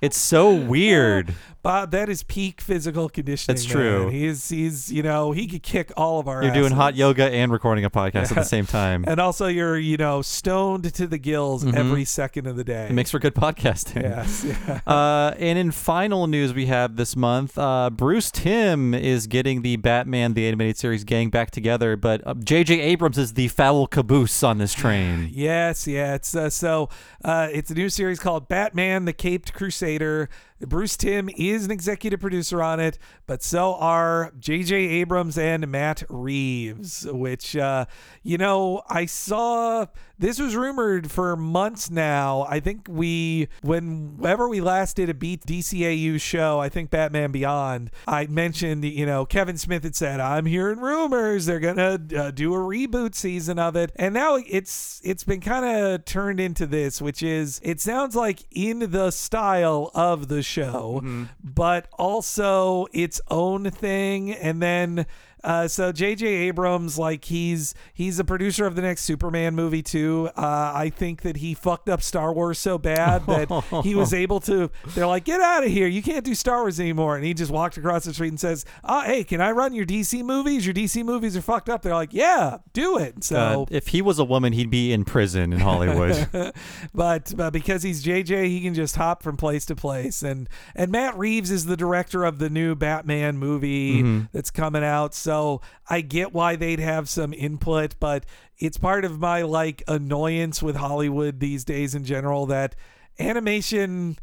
it's so weird. [laughs] Bob, that is peak physical conditioning. That's true. man. He's he's you know he could kick all of our. You're doing hot yoga and recording a podcast at the same time. And also, you're you know stoned to the gills every second of the day. Mm-hmm. It makes for good podcasting. yes. Yeah. [laughs] Uh, and in final news we have this month, uh, Bruce Timm is getting the Batman the animated series gang back together, but uh, J.J. Abrams is the foul caboose on this train. [sighs] Yes, yeah. It's uh, so uh, it's a new series called Batman: The Caped Crusader. Bruce Timm is an executive producer on it, but so are J.J. Abrams and Matt Reeves. Which, uh, you know, I saw this was rumored for months now. I think we, whenever we last did a beat DCAU show, I think Batman Beyond, I mentioned, you know, Kevin Smith had said, "I'm hearing rumors they're gonna uh, do a reboot season of it," and now it's it's been kind of turned into this, which is it sounds like in the style of the show, but also its own thing, and then. Uh, so J.J. Abrams, like he's he's a producer of the next Superman movie too. Uh, I think that he fucked up Star Wars so bad that he was [laughs] able to. They're like, get out of here! You can't do Star Wars anymore. And he just walked across the street and says, "Oh, hey, can I run your DC movies? Your DC movies are fucked up." They're like, "Yeah, do it." So, Uh, if he was a woman, he'd be in prison in Hollywood. [laughs] but uh, because he's JJ, he can just hop from place to place. And and Matt Reeves is the director of the new Batman movie that's coming out. So I get why they'd have some input, but it's part of my like annoyance with Hollywood these days in general that animation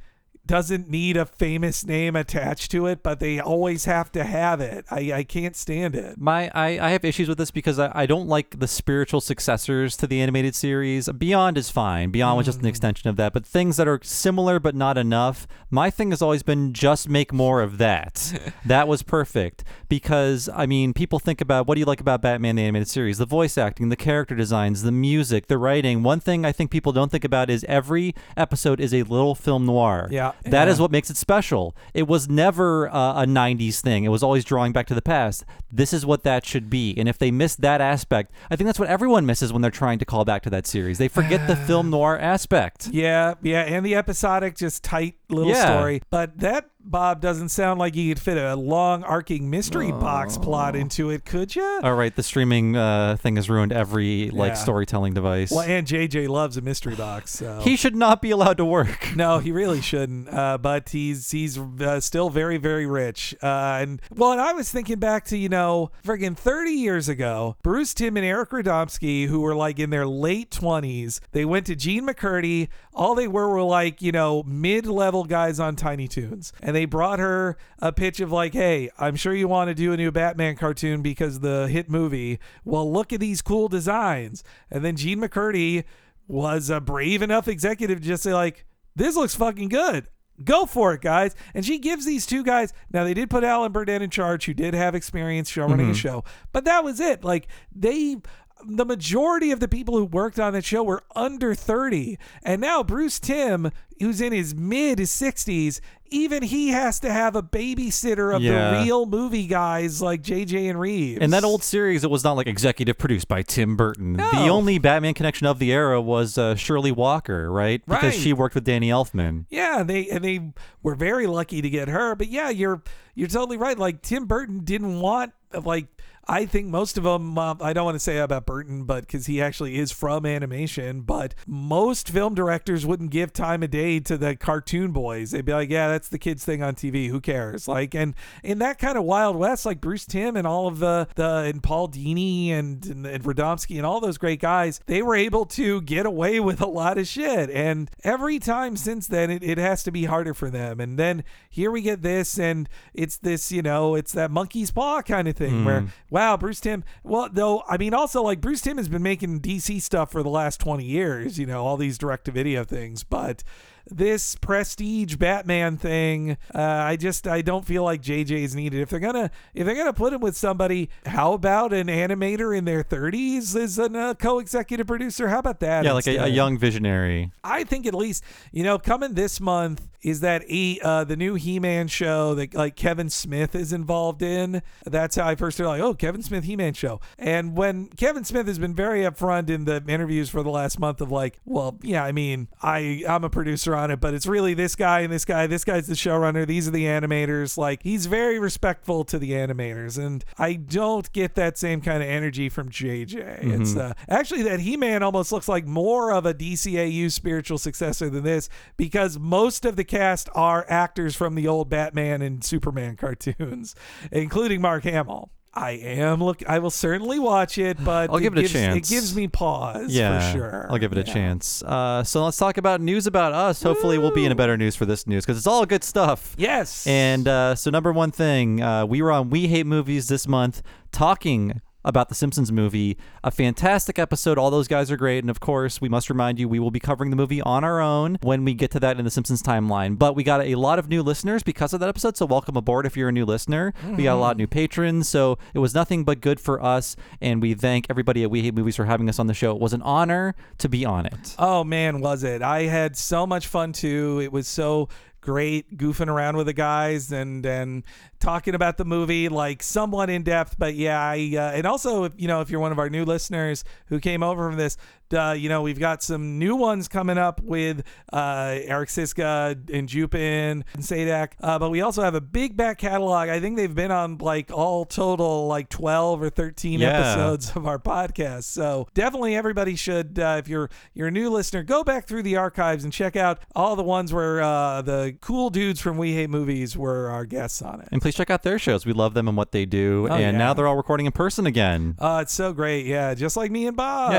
doesn't need a famous name attached to it, but they always have to have it. I, I can't stand it. My, I, I have issues with this because I, I don't like the spiritual successors to the animated series. Beyond is fine. Beyond was just an hmm. extension of that. But things that are similar but not enough, my thing has always been just make more of that. [laughs] that was perfect. Because, I mean, people think about what do you like about Batman the animated series? The voice acting, the character designs, the music, the writing. One thing I think people don't think about is every episode is a little film noir. Yeah, That is what makes it special. It was never uh, a 90s thing. It was always drawing back to the past. This is what that should be. And if they miss that aspect, I think that's what everyone misses when they're trying to call back to that series. They forget the [sighs] film noir aspect. Yeah, yeah, and the episodic, just tight little Yeah. story. But that Bob doesn't sound like you could fit a long arcing mystery box plot into it, could you? All right, the streaming uh, thing has ruined every like Yeah. storytelling device. well, and JJ loves a mystery box, so he should not be allowed to work. no, he really shouldn't. Uh, but he's he's uh, still very very rich. Uh, and well, and I was thinking back to you know friggin' thirty years ago, Bruce Timm and Eric Radomski, who were like in their late twenties, they went to Jean MacCurdy. All they were were like you know mid level guys on Tiny Toons, and they brought her a pitch of like, hey, I'm sure you want to do a new Batman cartoon because the hit movie. Well, look at these cool designs, and then Jean MacCurdy was a brave enough executive to just say like this looks fucking good. Go for it guys. And she gives these two guys now they did put alan burnett in charge who did have experience show running a mm-hmm. show. But that was it. Like they the majority of the people who worked on that show were under 30 and now bruce timm who's in his mid 60s even he has to have a babysitter of Yeah. the real movie guys like jj and reeves In that old series, it was not like executive produced by Tim Burton. The only Batman connection of the era was uh, Shirley Walker, right? Because Right. she worked with Danny Elfman. Yeah, they and they were very lucky to get her. But yeah, you're you're totally right. Like Tim Burton didn't want like I think most of them, uh, I don't want to say about Burton, but because he actually is from animation, but most film directors wouldn't give time of day to the cartoon boys. They'd be like, yeah, that's the kids thing on TV. Who cares? Like, and in that kind of Wild West, like Bruce Timm and all of the, the and Paul Dini and, and, and Radomski and all those great guys, they were able to get away with a lot of shit. And every time since then, it, it has to be harder for them. And then here we get this, and it's this, you know, it's that monkey's paw kind of thing where, hmm. wow, Bruce Timm. Well, though, I mean, also like Bruce Timm has been making DC stuff for the last 20 years, you know, all these direct to video things, but this prestige Batman thing, uh, I just I don't feel like JJ is needed. If they're gonna if they're gonna put him with somebody, how about an animator in their 30s as a uh, co-executive producer? How about that? Yeah, like a, a young visionary. I think at least you know coming this month is that e, uh, the new He-Man show that like Kevin Smith is involved in. That's how I first heard like oh Kevin Smith He-Man show. And when Kevin Smith has been very upfront in the interviews for the last month of like well yeah I mean I I'm a producer on it but it's really this guy and this guy this guy's the showrunner these are the animators like he's very respectful to the animators and I don't get that same kind of energy from JJ. It's uh, actually that He-Man almost looks like more of a DCAU spiritual successor than this because most of the cast are actors from the old Batman and Superman [laughs] cartoons, including Mark Hamill. I am look. I will certainly watch it, but I'll give it a gives, chance. It gives me pause Yeah, for sure. I'll give it a Yeah. chance. Uh, so let's talk about news about us. Hopefully, we'll be in a better news for this news because it's all good stuff. Yes, And uh, so, number one thing, uh, we were on We Hate Movies this month talking about the Simpsons movie. A fantastic episode. All those guys are great. And of course, we must remind you, we will be covering the movie on our own when we get to that in the Simpsons timeline. But we got a lot of new listeners because of that episode. So, welcome aboard if you're a new listener. We got a lot of new patrons. So, it was nothing but good for us. And we thank everybody at We Hate Movies for having us on the show. It was an honor to be on it. Oh man, was it? I had so much fun too. It was so great goofing around with the guys and and talking about the movie like somewhat in depth but yeah I uh, and also if you know if you're one of our new listeners who came over from this uh, you know we've got some new ones coming up with uh, Eric Szyszka and Jupin and Sajdak uh, but we also have a big back catalog I think they've been on like all total like 12 or 13 Yeah. episodes of our podcast so definitely everybody should uh, if you're you're a new listener go back through the archives and check out all the ones where uh, the cool dudes from We Hate Movies were our guests on it. And please check out their shows. We love them and what they do. Oh, and yeah. now they're all recording in person again. Uh, it's so great. Yeah, just like me and Bob.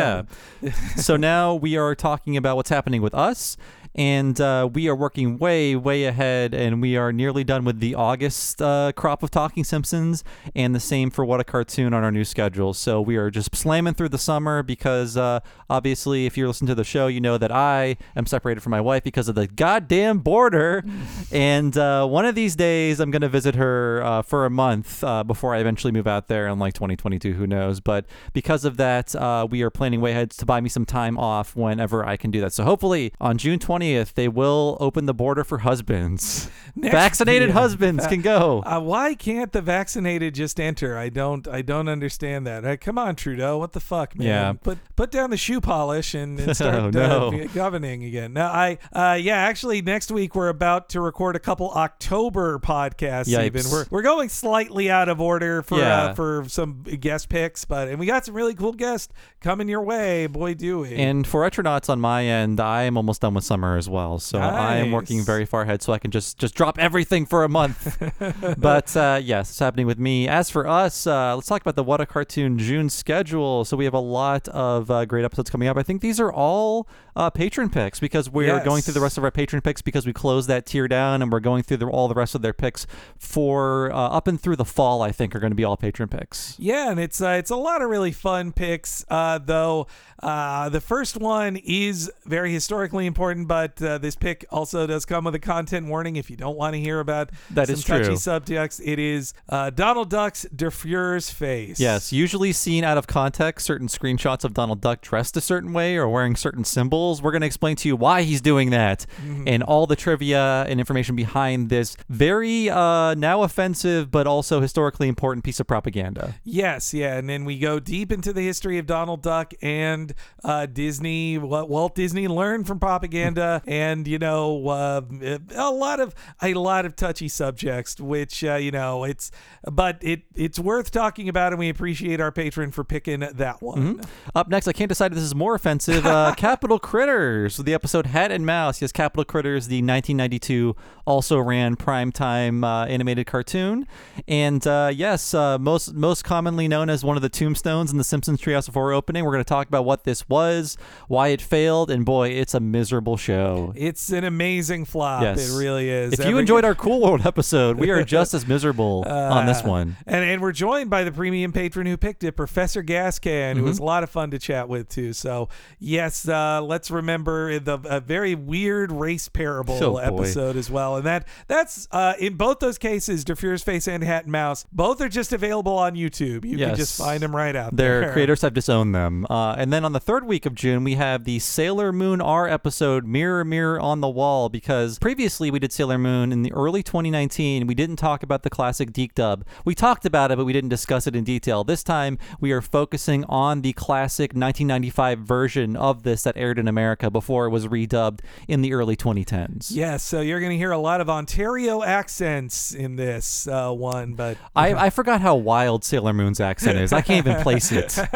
Yeah. [laughs] so now we are talking about what's happening with us. And uh, we are working way, way ahead, and we are nearly done with the August uh, crop of Talking Simpsons, and the same for What a Cartoon on our new schedule. So we are just slamming through the summer because uh, obviously, if you're listening to the show, you know that I am separated from my wife because of the goddamn border. [laughs] and uh, one of these days, I'm going to visit her uh, for a month uh, before I eventually move out there in like 2022. Who knows? But because of that, uh, we are planning way ahead to buy me some time off whenever I can do that. So hopefully on June 20th, they will open the border for husbands. Next Vaccinated year. husbands can go. Uh, why can't the vaccinated just enter? I don't. I don't understand that. Uh, come on, Trudeau. What the fuck, man? Yeah. Put put down the shoe polish and, and [laughs] start Oh, no. uh, governing again. Now, I. Uh, yeah. Actually, next week we're about to record a couple October podcasts. Even we're we're going slightly out of order for Yeah. uh, for some guest picks, but and we got some really cool guests coming your way. Boy, do we. And for retronauts on my end, I am almost done with summer as well. So I am working very far ahead so I can just just drop everything for a month. [laughs] but uh, yes, it's happening with me. As for us, uh, let's talk about the What a Cartoon June schedule. So we have a lot of uh, great episodes coming up. I think these are all uh, patron picks because we are going through the rest of our patron picks because we closed that tier down and we're going through the, all the rest of their picks for uh, up and through the fall. I think are going to be all patron picks. Yeah, and it's uh, it's a lot of really fun picks. Uh, though uh, the first one is very historically important, but uh, this pick also does come with a content warning if you don't want to hear about That some is touchy true. subjects. It is uh, Donald Duck's Der Fuehrer's face. Yes, usually seen out of context, certain screenshots of Donald Duck dressed a certain way or wearing certain symbols. We're going to explain to you why he's doing that and all the trivia and information behind this very uh, now offensive but also historically important piece of propaganda. Yes, yeah, and then we go deep into the history of Donald Duck and uh, Disney. What Walt Disney learned from propaganda [laughs] and you know uh, a lot of a lot of touchy subjects, which uh, you know it's but it it's worth talking about, and we appreciate our patron for picking that one. Up next, I can't decide if this is more offensive. Uh, [laughs] Capital Critters, the episode Hat and Mouse. Yes, Capital Critters, the 1992 also ran primetime uh, animated cartoon, and uh, yes, uh, most most commonly known as one of the tombstones in the Simpsons Treehouse of Horror opening. We're going to talk about what this was, why it failed, and boy, it's a miserable show. It's an amazing flop. Yes. It really is. If you Every- enjoyed our Cool World episode, we are [laughs] just as miserable on this Uh, one. And, and we're joined by the premium patron who picked it, Professor Gascan, who was Mm-hmm. a lot of fun to chat with too. So yes, uh, let's remember the a very weird race parable Oh, boy. episode as well. And that that's uh, in both those cases, Der Fuehrer's Face and Hat and Mouse, both are just available on YouTube. You can just find them right out Their there. Their creators have disowned them. Uh, and then on the third week of June, we have the Sailor Moon R episode, Mirror, Mirror on the Wall, because previously we did Sailor Moon in the early 2019. We didn't talk about the classic DiC dub. We talked about it, but we didn't discuss it in detail. This time, we are focusing on the classic 1995 version of this that aired in America before it was redubbed in the early 2010s. Yes, so you're going to hear a lot of Ontario accents in this uh, one, but [laughs] I, I forgot how wild Sailor Moon's accent is. I can't even place it. [laughs]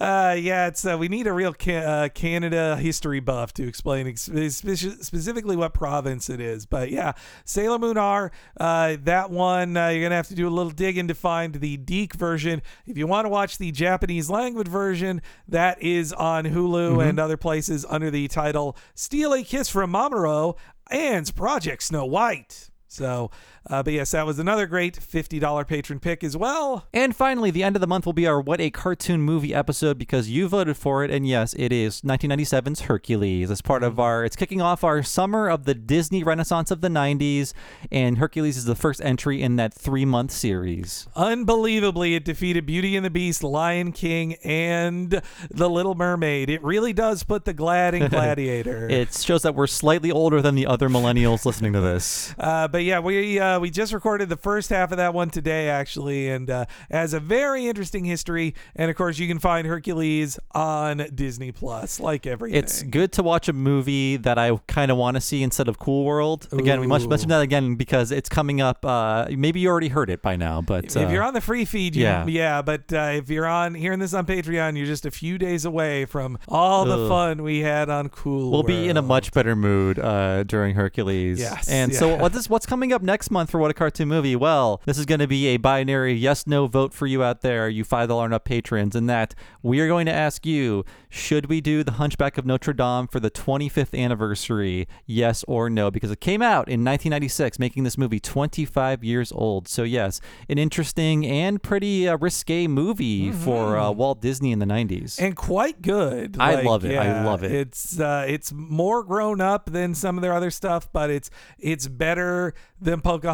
Uh, yeah, it's uh, we need a real ca- uh, Canada history buff to explain ex- specifically what province it is. But yeah, Sailor Moon R, uh, that one uh, you're gonna have to do a little digging to find the DiC version. If you want to watch the Japanese language version, that is on Hulu and other places under the title "Steal a Kiss from Mamoru" and Project Snow White. So, uh, but yes, that was another great $50 patron pick as well. And finally, the end of the month will be our What a Cartoon Movie episode because you voted for it. And yes, it is 1997's Hercules. As part of our, it's kicking off our summer of the Disney Renaissance of the 90s. And Hercules is the first entry in that three month series. Unbelievably, it defeated Beauty and the Beast, Lion King, and The Little Mermaid. It really does put the Glad in [laughs] Gladiator. It shows that we're slightly older than the other millennials listening to this. Uh, but yeah, we uh, we just recorded the first half of that one today, actually, and uh, has a very interesting history. And of course, you can find Hercules on Disney Plus, like everything. It's good to watch a movie that I kind of want to see instead of Cool World. Again, we must mention that again because it's coming up. Uh, maybe you already heard it by now, but uh, if you're on the free feed, you, yeah. yeah, But uh, if you're on hearing this on Patreon, you're just a few days away from all the Ugh. fun we had on Cool. We'll be in a much better mood uh, during Hercules. Yes, And so yeah. what this what's coming up next month for what a cartoon movie? Well, this is going to be a binary yes no vote for you out there, you five dollar and up patrons, in that we are going to ask you: Should we do the Hunchback of Notre Dame for the 25th anniversary? Yes or no? Because it came out in 1996, making this movie 25 years old. So yes, an interesting and pretty uh, risque movie for uh, Walt Disney in the 90s. and quite good. I Like, love it. I love it. It's uh, it's more grown up than some of their other stuff, but it's it's better than Pocahontas.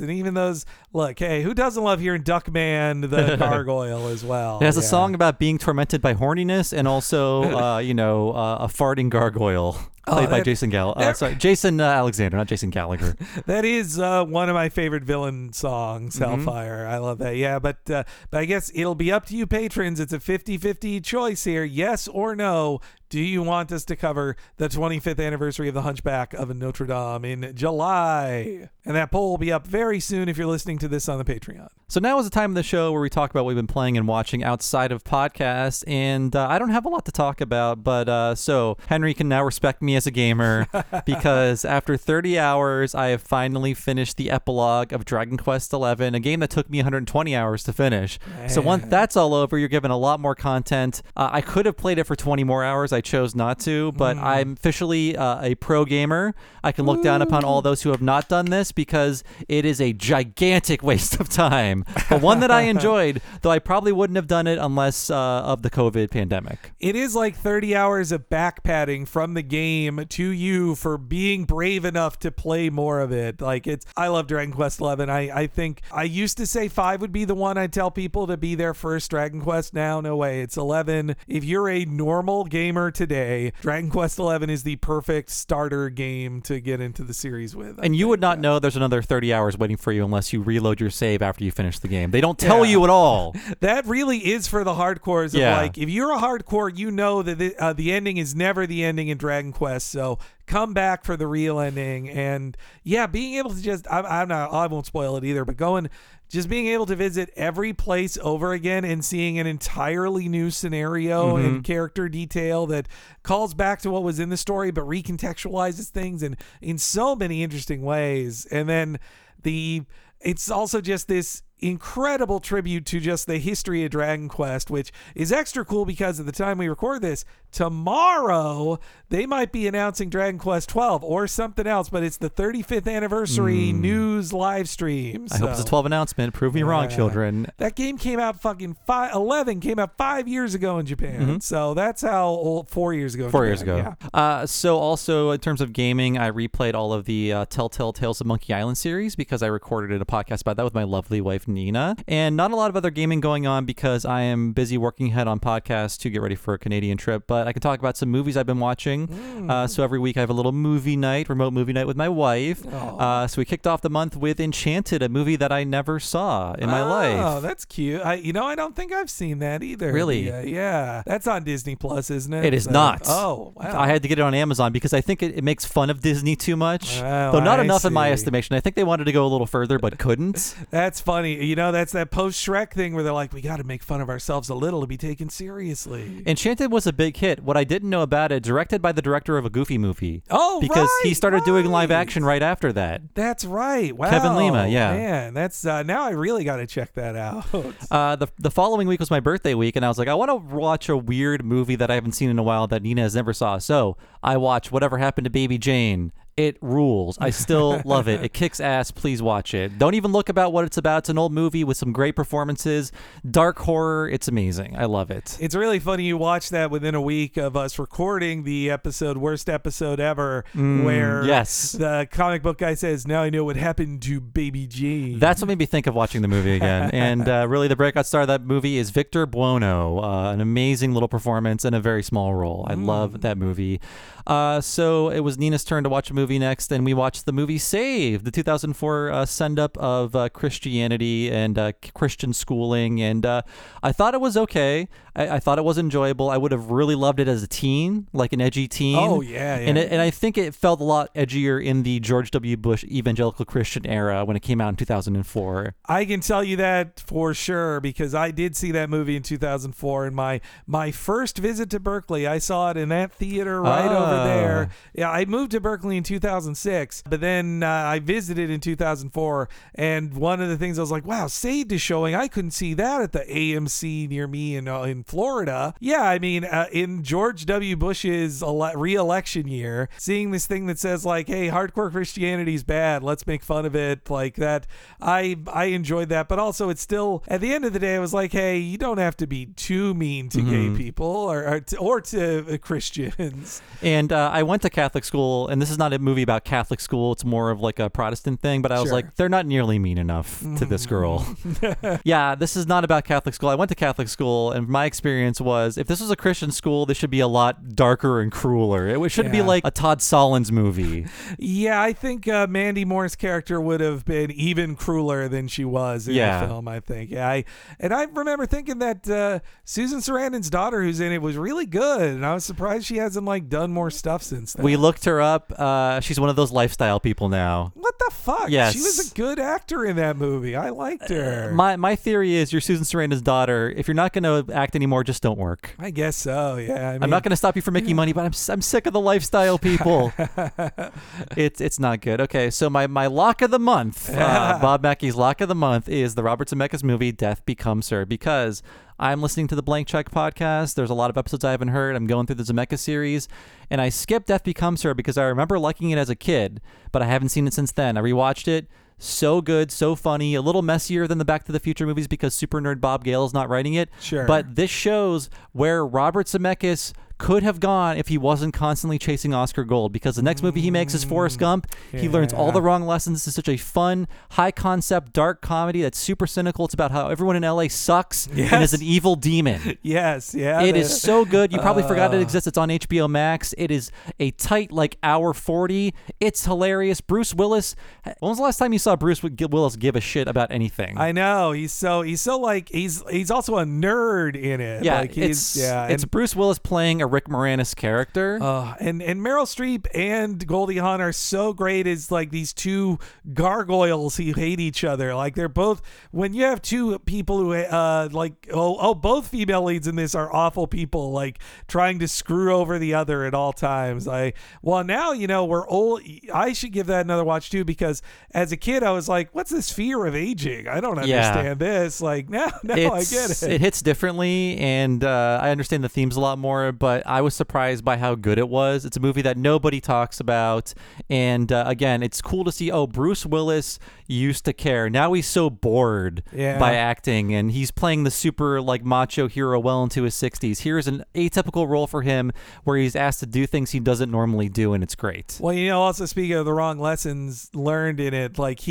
And even those look, hey, who doesn't love hearing Duckman the [laughs] gargoyle as well? It has a song about being tormented by horniness and also, [laughs] uh, you know, uh, a farting gargoyle played by that- Jason Gall. Uh, sorry, Jason uh, Alexander, not Jason Gallagher. [laughs] That is uh, one of my favorite villain songs, Mm-hmm. Hellfire. I love that. Yeah, but uh, but I guess it'll be up to you patrons. It's a 50-50 choice here. Yes or no. Do you want us to cover the 25th anniversary of the Hunchback of Notre Dame in July? And that poll will be up very soon if you're listening to this on the Patreon. So now is the time of the show where we talk about what we've been playing and watching outside of podcasts, and uh, I don't have a lot to talk about, but uh, so Henry can now respect me as a gamer [laughs] because after 30 hours, I have finally finished the epilogue of Dragon Quest XI, a game that took me 120 hours to finish. So once that's all over, you're given a lot more content. Uh, I could have played it for 20 more hours. I chose not to, but I'm officially uh, a pro gamer. I can look down upon all those who have not done this because it is a gigantic [laughs] waste of time, but one that I [laughs] enjoyed, though I probably wouldn't have done it unless uh, of the COVID pandemic. It is like 30 hours of back padding from the game to you for being brave enough to play more of it. Like it's I love Dragon Quest 11. I I think I used to say 5 would be the one I'd tell people to be their first Dragon Quest. Now no way. It's 11. If you're a normal gamer today, Dragon Quest 11 is the perfect starter game to get into the series with. I And you would not know there's another 30 hours waiting for you unless you reload your save after you finish the game. They don't tell Yeah. you at all. [laughs] That really is for the hardcores. Yeah. like, if you're a hardcore, you know that the, uh, the ending is never the ending in Dragon Quest. So come back for the real ending. And yeah, being able to just, I'm, I'm not, I won't spoil it either, but going, just being able to visit every place over again and seeing an entirely new scenario and mm-hmm. character detail that calls back to what was in the story but recontextualizes things in in so many interesting ways and then the it's also just this incredible tribute to just the history of Dragon Quest, which is extra cool because at the time we record this, tomorrow they might be announcing Dragon Quest 12 or something else, but it's the 35th anniversary news live stream. Hmm. I hope it's a 12 announcement. Prove me wrong, children. That game came out fucking five, 11 came out five years ago in Japan. So that's how old, four years ago. Mm-hmm. Four years ago. Yeah. Uh, so also in terms of gaming, I replayed all of the uh, Telltale Tales of Monkey Island series because I recorded a podcast about that with my lovely wife Nina. And not a lot of other gaming going on because I am busy working ahead on podcasts to get ready for a Canadian trip. But I can talk about some movies I've been watching. Mm. Uh, so every week I have a little movie night, remote movie night with my wife. Uh, so we kicked off the month with Enchanted, a movie that I never saw in my Oh, life. that's cute. I, you know, I don't think I've seen that either. Really? Yeah, yeah. That's on Disney Plus, isn't it? It is So- not. Oh, wow. I had to get it on Amazon because I think it, it makes fun of Disney too much. Oh, Though not I enough in my estimation. I think they wanted to go a little further but couldn't. [laughs] That's funny. You know, that's that post Shrek thing where they're like, we got to make fun of ourselves a little to be taken seriously. Enchanted was a big hit. What I didn't know about it, directed by the director of a Goofy movie. Oh, because he right, started doing live action right after that. That's right. Wow. Kevin Lima, yeah. Man, that's uh, now I really got to check that out. [laughs] Uh, the the following week was my birthday week, and I was like, I want to watch a weird movie that I haven't seen in a while that Nina has never saw. So I watched Whatever Happened to Baby Jane. It rules. I still [laughs] love it. It kicks ass. Please watch it. Don't even look about what it's about. It's an old movie with some great performances, dark horror. It's amazing. I love it. It's really funny you watch that within a week of us recording the episode, worst episode ever, where Mm, yes. the comic book guy says, "Now I know what happened to Baby Jane." That's what made me think of watching the movie again. [laughs] and uh, really, the breakout star of that movie is Victor Buono. Uh, an amazing little performance and a very small role. I love that movie. Uh, so it was Nina's turn to watch a movie next, and we watched the movie Save, the 2004 uh, send up of uh, Christianity and uh, Christian schooling. And uh, I thought it was okay. I, I thought it was enjoyable. I would have really loved it as a teen, like an edgy teen. Oh, yeah, And, yeah. it, and I think it felt a lot edgier in the George W. Bush evangelical Christian era when it came out in 2004. I can tell you that for sure because I did see that movie in 2004 and my my first visit to Berkeley I saw it in that theater right over Ah. there. Yeah, I moved to Berkeley in 2006, but then uh, I visited in 2004 and one of the things I was like, "Wow, Saved is showing. I couldn't see that at the AMC near me in uh, in Florida." Yeah, I mean, uh, in George W. Bush's ele- re-election year, seeing this thing that says like, "Hey, hardcore Christianity's bad. Let's make fun of it." Like that, I I enjoyed that, but also it's still at the end of the day, I was like, "Hey, you don't have to be too mean to Mm-hmm. gay people or or to, or to uh, Christians." And uh, I went to Catholic school, and this is not a movie about Catholic school. It's more of like a Protestant thing. But I was Sure. like, they're not nearly mean enough to this girl. [laughs] yeah, this is not about Catholic school. I went to Catholic school, and my experience was if this was a Christian school, this should be a lot darker and crueler. It shouldn't be like a Todd Solondz movie. [laughs] Yeah, I think uh, Mandy Moore's character would have been even crueler than she was in Yeah. the film. I think. Yeah, I and I remember thinking that uh, Susan Sarandon's daughter, who's in it, was really good, and I was surprised she hasn't like done more stuff since then. We looked her up. Uh, she's one of those lifestyle people now. what the fuck? Yes. she was a good actor in that movie. I liked her. My my theory is you're Susan Sarandon's daughter. If you're not going to act anymore, just don't work. I guess so. Yeah, I mean, I'm not going to stop you from making money, but I'm, I'm sick of the lifestyle [laughs] people. [laughs] it's it's not good. Okay, so my, my lock of the month, uh, [laughs] Bob Mackey's lock of the month is the Robert Zemeckis movie Death Becomes Her because I'm listening to the Blank Check podcast. There's a lot of episodes I haven't heard. I'm going through the Zemeckis series, and I skipped Death Becomes Her because I remember liking it as a kid, but I haven't seen it since then. I rewatched it. So good, so funny, a little messier than the Back to the Future movies because super nerd Bob Gale is not writing it. Sure. But this shows where Robert Zemeckis could have gone if he wasn't constantly chasing Oscar Gold because the next movie he makes is Forrest Gump. He learns all the wrong lessons. This is such a fun, high concept, dark comedy that's super cynical. It's about how everyone in LA sucks and is an evil demon. [laughs] Yes, yeah. It is so good. You probably forgot it Uh. exists. It's on HBO Max. It is a tight, like, hour 40. It's hilarious. Bruce Willis. When was the last time you saw Bruce Willis give a shit about anything? I know he's so he's so like he's he's also a nerd in it. Yeah, like he's, it's yeah, it's and- Bruce Willis playing a Rick Moranis character. Uh, and and Meryl Streep and Goldie Hawn are so great as like these two gargoyles who hate each other. Like they're both when you have two people who uh like oh oh both female leads in this are awful people like trying to screw over the other at all times. I well now you know we're old. I should give that another watch too because as a kid I was like, what's this fear of aging? I don't Yeah. understand this. Like [laughs] now now I get it. It hits differently, and uh, I understand the themes a lot more. But I was surprised by how good it was. It's a movie that nobody talks about, and uh, again, it's cool to see. Oh, Bruce Willis used to care. Now he's so bored Yeah. by acting, and he's playing the super like macho hero well into his sixties. Here's an atypical role for him where he's asked to do things he doesn't normally do, and it's great. Well, you know, also speaking of the wrong lessons learned in it, like he,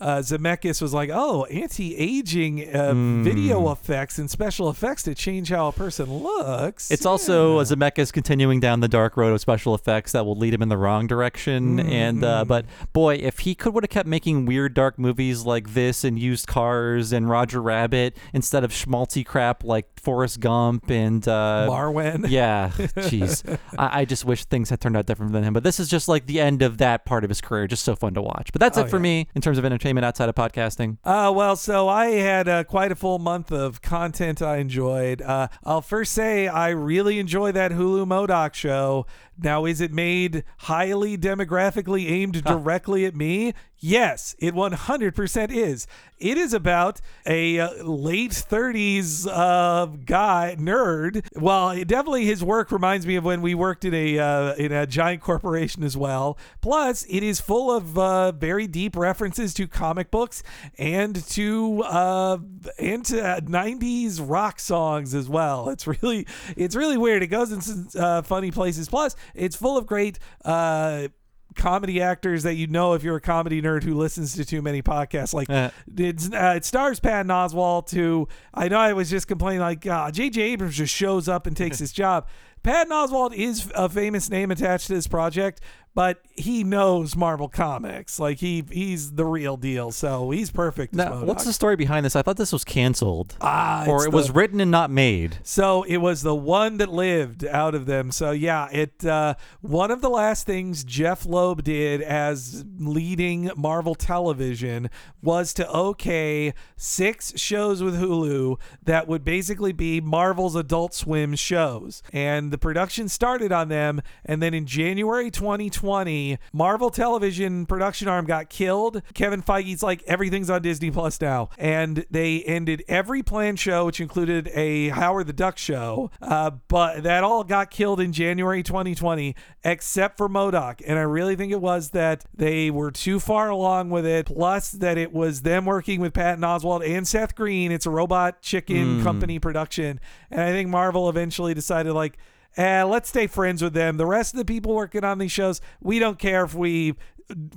uh, Zemeckis was like, oh, anti aging uh, Hmm. video effects and special effects to change how a person looks. It's also uh, Zemeckis continuing down the dark road of special effects that will lead him in the wrong direction. And uh, but boy, if he could would have kept making weird dark movies like this and used cars and Roger Rabbit instead of schmaltzy crap like Forrest Gump and uh, Marwen. [laughs] yeah, jeez, I, I just wish things had turned out different than him. But this is just like the end of that part of his career. Just so fun to watch. But that's Oh, it for yeah. me in terms of entertainment outside of podcasting. Uh, well, so I had uh, quite a full month of content I enjoyed. Uh, I'll first say I really enjoy that Hulu MODOK show. Now, is it made highly demographically aimed directly at me? Yes, it 100% is. It is about a uh, late 30s uh, guy, nerd. Well, it, definitely his work reminds me of when we worked in a uh, in a giant corporation as well. Plus, it is full of uh, very deep references to comic books and to uh, and to uh, 90s rock songs as well. It's really it's really weird. It goes in some uh, funny places. Plus, it's full of great. Uh, comedy actors that you know if you're a comedy nerd who listens to too many podcasts. Like Uh. it's, uh, it stars Patton Oswalt, who I know I was just complaining like uh, J.J. Abrams just shows up and takes [laughs] his job. Patton Oswalt is a famous name attached to this project, but he knows Marvel comics. Like he he's the real deal, so he's perfect. Now, what's the story behind this? I thought this was canceled, Ah, or it was written and not made. So it was the one that lived out of them. So yeah, it uh, one of the last things Jeph Loeb did as leading Marvel Television was to okay six shows with Hulu that would basically be Marvel's Adult Swim shows, and the production started on them. And then in January 2020, Marvel Television production arm got killed. Kevin Feige's like everything's on Disney Plus now, and they ended every planned show, which included a Howard the Duck show. Uh, but that all got killed in January 2020, except for MODOK. And I really think it was that they were too far along with it. Plus that it was them working with Patton Oswalt and Seth Green. It's a robot chicken company production, and I think Marvel eventually decided like. Eh, let's stay friends with them. The rest of the people working on these shows, we don't care if we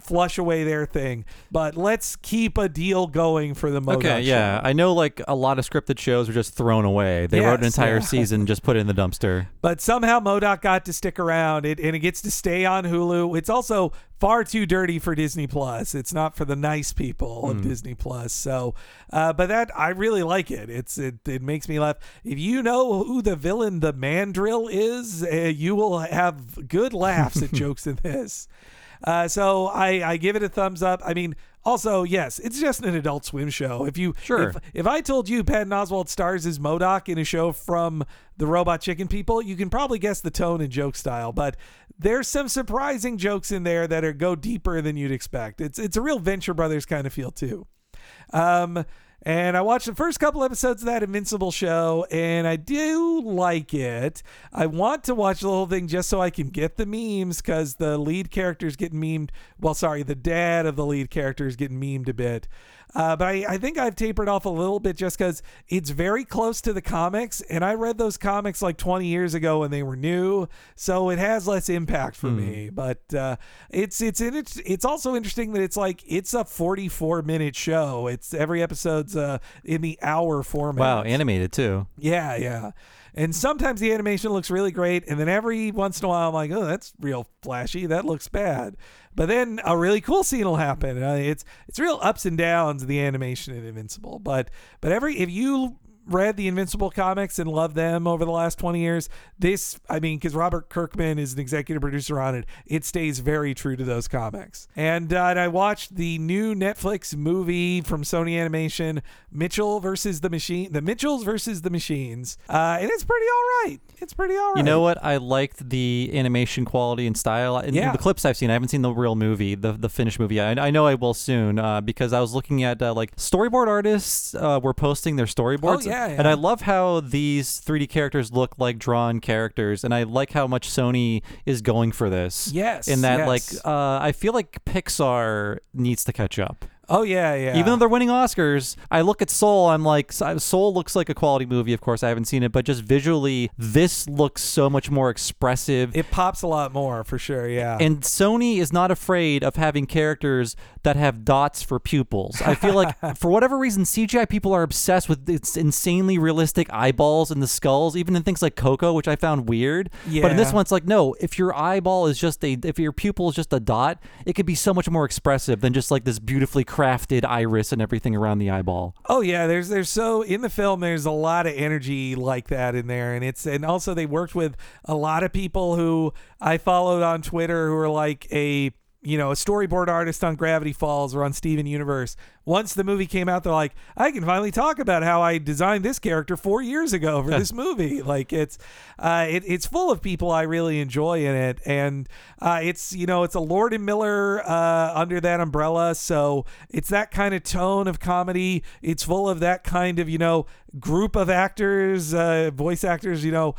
flush away their thing, but let's keep a deal going for the MODOK Okay, yeah. show. I know like a lot of scripted shows were just thrown away. They wrote an entire yeah. season just put it in the dumpster. [laughs] But somehow MODOK got to stick around, it, and it gets to stay on Hulu. It's also far too dirty for Disney Plus. It's not for the nice people of Disney Plus. So, uh, but that I really like it. It's it it makes me laugh. If you know who the villain, the Mandrill is, uh, you will have good laughs at [laughs] jokes in this. Uh, so I, I give it a thumbs up. I mean, also, yes, it's just an Adult Swim show. If you Sure. if, if I told you Patton Oswalt stars as MODOK in a show from the Robot Chicken people, you can probably guess the tone and joke style. But there's some surprising jokes in there that are go deeper than you'd expect. It's it's a real Venture Brothers kind of feel too. Um, and I watched the first couple episodes of that Invincible show, and I do like it. I want to watch the whole thing just so I can get the memes because the lead character's getting memed. Well, sorry, the dad of the lead character is getting memed a bit. Uh, but I, I think I've tapered off a little bit just because it's very close to the comics, and I read those comics like 20 years ago when they were new, so it has less impact for me. But uh, it's it's it's it's also interesting that it's like it's a 44 minute show. It's every episode's uh, in the hour format. Wow, animated too. Yeah, yeah. And sometimes the animation looks really great, and then every once in a while I'm like, oh, that's real flashy. That looks bad. But then a really cool scene will happen. Uh, it's it's real ups and downs of the animation in Invincible. But but every if you read the Invincible comics and loved them over the last 20 years, this, I mean, because Robert Kirkman is an executive producer on it, it stays very true to those comics. And, uh, and I watched the new Netflix movie from Sony Animation, Mitchell versus the Machine, the Mitchells versus the Machines, uh, and it's pretty all right. It's pretty all right. You know what? I liked the animation quality and style. In Yeah. the clips I've seen, I haven't seen the real movie, the the finished movie. I, I know I will soon uh, because I was looking at uh, like storyboard artists uh, were posting their storyboards. Oh, yeah, And yeah. I love how these 3D characters look like drawn characters, and I like how much Sony is going for this. Yes, In that, yes. like, uh, I feel like Pixar needs to catch up. Oh, yeah, yeah. Even though they're winning Oscars, I look at Soul. I'm like, Soul looks like a quality movie. Of course, I haven't seen it, but just visually, this looks so much more expressive. it pops a lot more for sure. Yeah. and Sony is not afraid of having characters that have dots for pupils. I feel like, [laughs] for whatever reason, CGI people are obsessed with its insanely realistic eyeballs and the skulls, even in things like Coco, which I found weird. Yeah. But in this one, it's like, no, if your eyeball is just a, if your pupil is just a dot, it could be so much more expressive than just like this beautifully crafted iris and everything around the eyeball. Oh yeah, there's there's so in the film there's a lot of energy like that in there and it's and also they worked with a lot of people who I followed on Twitter who are like a you know, a storyboard artist on Gravity Falls or on Steven Universe. Once the movie came out, they're like, I can finally talk about how I designed this character four years ago for this movie. [laughs] Like it's, uh, it, it's full of people I really enjoy in it, and uh, it's you know, it's a Lord and Miller uh, under that umbrella, so it's that kind of tone of comedy. It's full of that kind of you know group of actors, uh, voice actors, you know.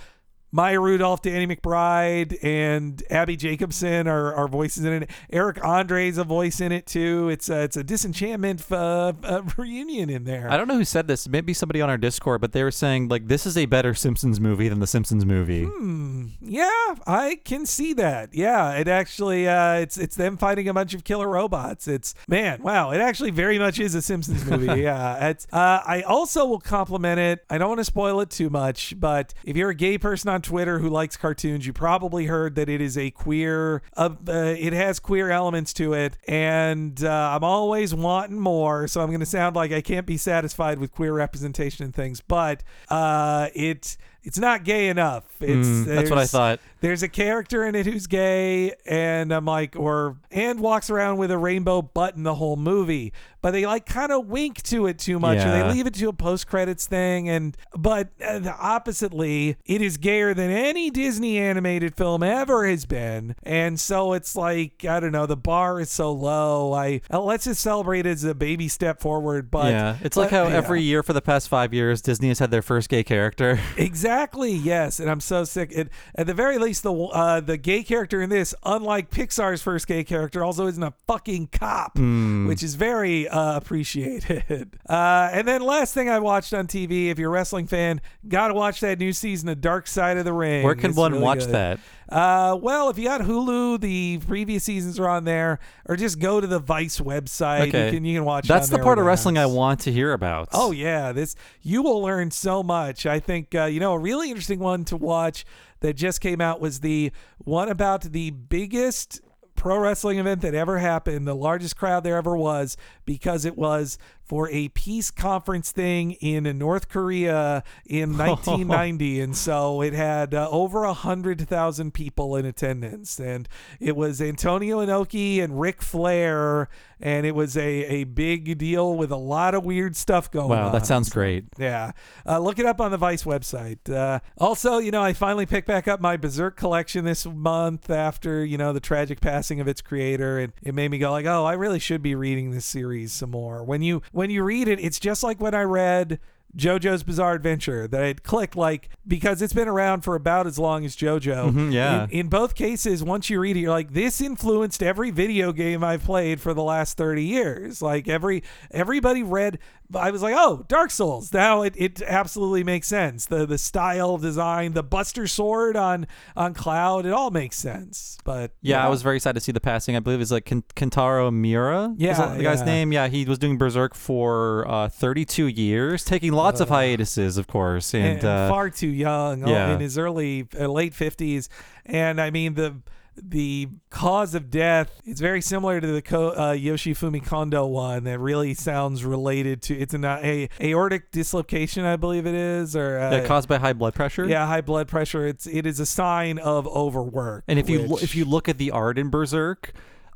Maya Rudolph, Danny McBride, and Abbi Jacobson are, are voices in it. Eric Andre's a voice in it too. It's a, it's a disenchantment uh, [laughs] uh, reunion in there. I don't know who said this. Maybe somebody on our Discord, but they were saying like this is a better Simpsons movie than the Simpsons movie. Hmm. Yeah, I can see that. Yeah, it actually uh, it's it's them fighting a bunch of killer robots. It's man, wow, it actually very much is a Simpsons movie. [laughs] yeah, it's. Uh, I also will compliment it. I don't want to spoil it too much, but if you're a gay person on Twitter who likes cartoons, you probably heard that it is a queer. Uh, uh, it has queer elements to it, and uh, I'm always wanting more. So I'm going to sound like I can't be satisfied with queer representation and things, but uh, it. It's not gay enough. It's Mm, that's what I thought. there's a character in it who's gay and i'm like or and walks around with a rainbow button the whole movie but they like kind of wink to it too much or Yeah. they leave it to a post-credits thing and but uh, the oppositely it is gayer than any disney animated film ever has been and so it's like i don't know the bar is so low i uh, let's just celebrate it as a baby step forward but yeah, it's like how yeah. every year for the past five years, Disney has had their first gay character. Exactly. Yes, and I'm so sick. It, at the very least, the uh, the gay character in this, unlike Pixar's first gay character, also isn't a fucking cop, which is very uh, appreciated. [laughs] Uh, and then last thing I watched on TV, if you're a wrestling fan, gotta watch that new season of Dark Side of the Ring. Where can It's one really watch good. that? Uh, well, if you got Hulu, the previous seasons are on there, or just go to the Vice website. Okay, You can you can watch. it That's the part of wrestling I want to hear about. Oh yeah, this you will learn so much. I think uh, you know a really interesting one to watch that just came out was the one about the biggest pro wrestling event that ever happened, the largest crowd there ever was, because it was for a peace conference thing in North Korea in [laughs] 1990, and so it had uh, over a hundred thousand people in attendance, and it was Antonio Inoki and Ric Flair, and it was a a big deal with a lot of weird stuff going on. wow, that sounds great. Yeah. Uh, look it up on the Vice website. Uh, also, you know, I finally picked back up my Berserk collection this month after, you know, the tragic passing of its creator. And it made me go like, oh, I really should be reading this series some more. When you when you read it, it's just like when I read JoJo's Bizarre Adventure that it clicked like because it's been around for about as long as JoJo. Mhm, yeah. In, in both cases, once you read it, you're like, this influenced every video game I've played for the last 30 years. Like every everybody read I was like, oh, Dark Souls. Now it, it absolutely makes sense. The the style design, the Buster Sword on on Cloud, it all makes sense. But Yeah, I was very sad to see the passing. I believe it's like Ken- Kentaro Miura. is Yeah, the guy's name. Yeah, he was doing Berserk for uh, 32 years, taking lots of hiatuses, of course, and, and, uh, far too young oh, yeah. in his early uh, late 50s and i mean the the cause of death is very similar to the Ko, uh, Yoshifumi Kondo one that really sounds related to it's an uh, a aortic dislocation, I believe it is, or uh, Yeah, caused by high blood pressure. yeah, high blood pressure. It's it is a sign of overwork. And if you lo- if you look at the art in Berserk,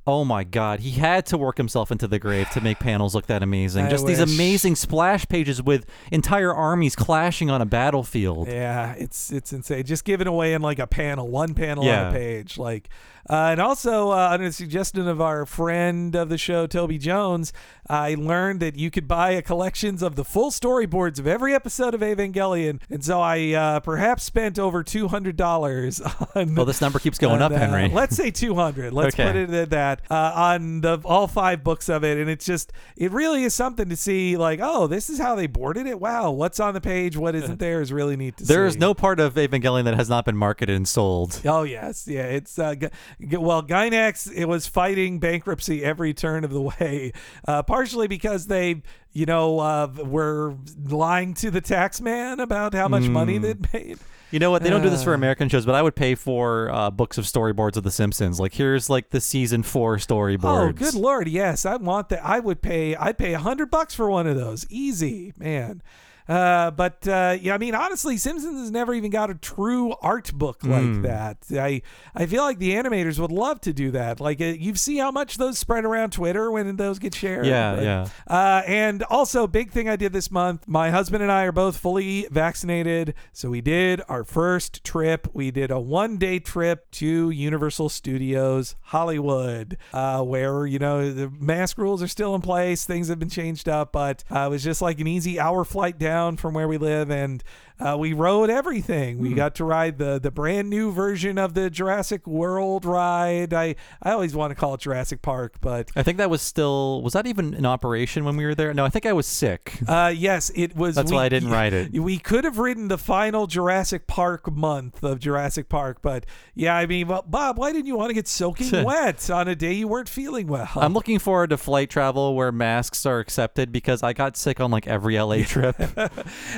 oh my god, he had to work himself into the grave to make panels look that amazing. [sighs] I Just these amazing splash pages with entire armies clashing on a battlefield. Yeah, it's it's insane. Just giving away in like a panel, one panel on Yeah. a page, like. Uh, and also, uh, under the suggestion of our friend of the show, Toby Jones, I learned that you could buy a collections of the full storyboards of every episode of Evangelion, and so I uh, perhaps spent over two hundred dollars [laughs] on. Well, this number keeps going up, on, uh, Henry. [laughs] Let's say 200. Let's Okay. put it at that uh, on the all five books of it, and it's just it really is something to see. Like, oh, this is how they boarded it. Wow, what's on the page, what isn't [laughs] there is really neat to see. There is no part of Evangelion that has not been marketed and sold. Oh yes, yeah. It's uh, well, Gainax it was fighting bankruptcy every turn of the way, uh, partially because they, you know, uh, were lying to the tax man about how much money Hmm. they'd made. You know what? They don't do this for Uh. American shows, but I would pay for uh, books of storyboards of The Simpsons. Like here's like the season four storyboards. Oh, good lord, yes, I want that. I would pay. I'd pay a hundred bucks for one of those, easy, man. Uh, but uh, yeah, I mean, honestly, Simpsons has never even got a true art book like Hmm. that. I I feel like the animators would love to do that. Like uh, you see how much those spread around Twitter when those get shared. Yeah, But, yeah. Uh, and also, big thing I did this month. My husband and I are both fully vaccinated, so we did our first trip. We did a one-day trip to Universal Studios Hollywood, uh, where you know the mask rules are still in place. Things have been changed up, but uh, it was just like an easy hour flight down from where we live, and uh, we rode everything. We got to ride the the brand new version of the Jurassic World ride. I I always want to call it Jurassic Park, but I think that was still was that even in operation when we were there? No, I think I was sick. Uh, yes, it was. That's we- why I didn't ride it. We could have ridden the final Jurassic Park month of Jurassic Park, but yeah, I mean, well, Bob, why didn't you want to get soaking [laughs] wet on a day you weren't feeling well? I'm looking forward to flight travel where masks are accepted because I got sick on like every LA [laughs] trip. Uh,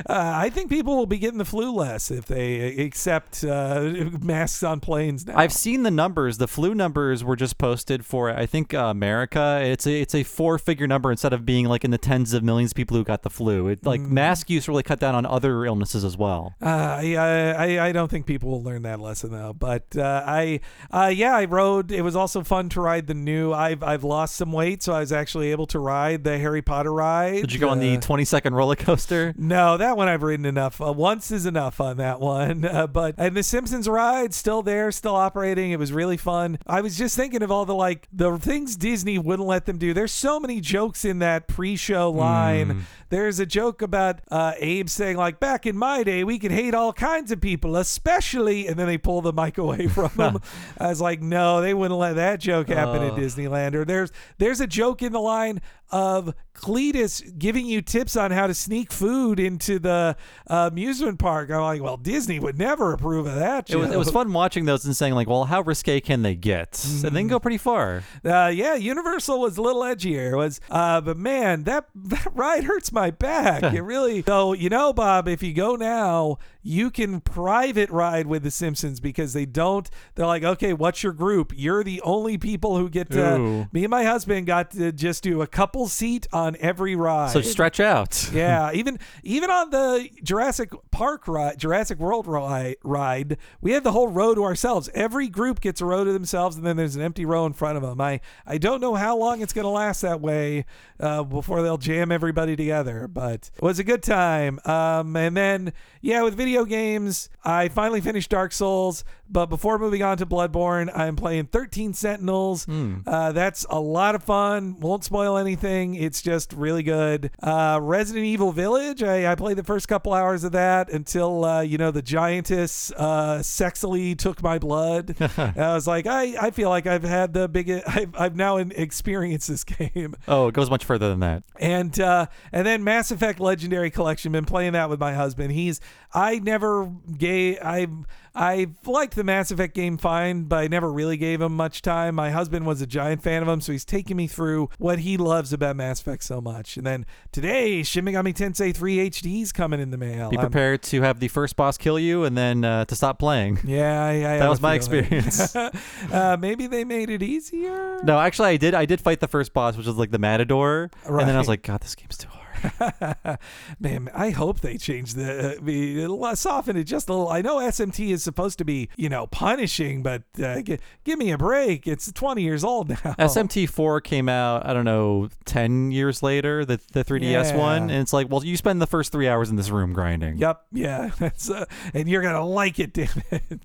I think people will be getting the flu less if they accept uh, [laughs] masks on planes now. I've seen the numbers. The flu numbers were just posted for I think uh, America. It's a it's a four figure number instead of being like in the tens of millions of people who got the flu. It like Mm. mask use really cut down on other illnesses as well. Uh, I, I I don't think people will learn that lesson though. But uh, I uh, yeah, I rode. It was also fun to ride the new. I've I've lost some weight, so I was actually able to ride the Harry Potter ride. Did you go on the Uh, 20 second roller coaster? No, that one I've ridden enough. Once is enough on that one. [laughs] Uh, but and the Simpsons ride still there, still operating. It was really fun. I was just thinking of all the like the things Disney wouldn't let them do. There's so many jokes in that pre-show line. There's a joke about uh, Abe saying like, "Back in my day, we could hate all kinds of people, especially," and then they pull the mic away from [laughs] him. I was like, "No, they wouldn't let that joke happen at Ugh. Disneyland." Or there's there's a joke in the line of Cletus giving you tips on how to sneak food into the uh, amusement park. I'm like, well, Disney would never approve of that. It was, it was fun watching those and saying like, well, how risque can they get? And Mm-hmm. they can go pretty far. Uh, yeah, Universal was a little edgier. It was, uh, but man, that that ride hurts my back. [laughs] it really. So you know, Bob, if you go now, you can private ride with the Simpsons because they don't. They're like, okay, what's your group? You're the only people who get to. Ooh. Me and my husband got to just do a couple seat on every ride. So stretch out. [laughs] yeah, even even on the Jurassic Park ride, Jurassic World ride, ride, we had the whole row to ourselves. Every group gets a row to themselves, and then there's an empty row in front of them. I I don't know how long it's going to last that way uh, before they'll jam everybody together, but it was a good time. Um, and then yeah, with video games, I finally finished Dark Souls. But before moving on to Bloodborne, I'm playing 13 Sentinels. Uh, that's a lot of fun. Won't spoil anything. It's just really good. Uh, Resident Evil Village. I, I played the first couple hours of that until uh, you know the giantess uh, sexily took my blood. [laughs] I was like, I, I feel like I've had the biggest. [laughs] I've, I've now experienced this game. Oh, it goes much further than that. And uh, and then Mass Effect Legendary Collection. Been playing that with my husband. He's I never gave I I liked the Mass Effect game fine, but I never really gave him much time. My husband was a giant fan of him, so he's taking me through what he loves about Mass Effect so much. And then today, Shin Megami Tensei 3 HD's coming in the mail. Be I'm- prepared to have the first boss kill you and then uh, to stop playing. yeah, I, I That was my experience. [laughs] uh, maybe they made it easier. No, actually, I did. I did fight the first boss, which was like the Matador, and then I was like, God, this game's too hard. [laughs] Man, I hope they change the uh, be- soften it just a little. I know SMT is supposed to be, you know, punishing, but uh, g- give me a break. It's 20 years old now. SMT4 came out, I don't know, 10 years later, the, the 3DS one. And it's like, well, you spend the first three hours in this room grinding. Yep, yeah, [laughs] that's uh, and you're gonna like it, damn it.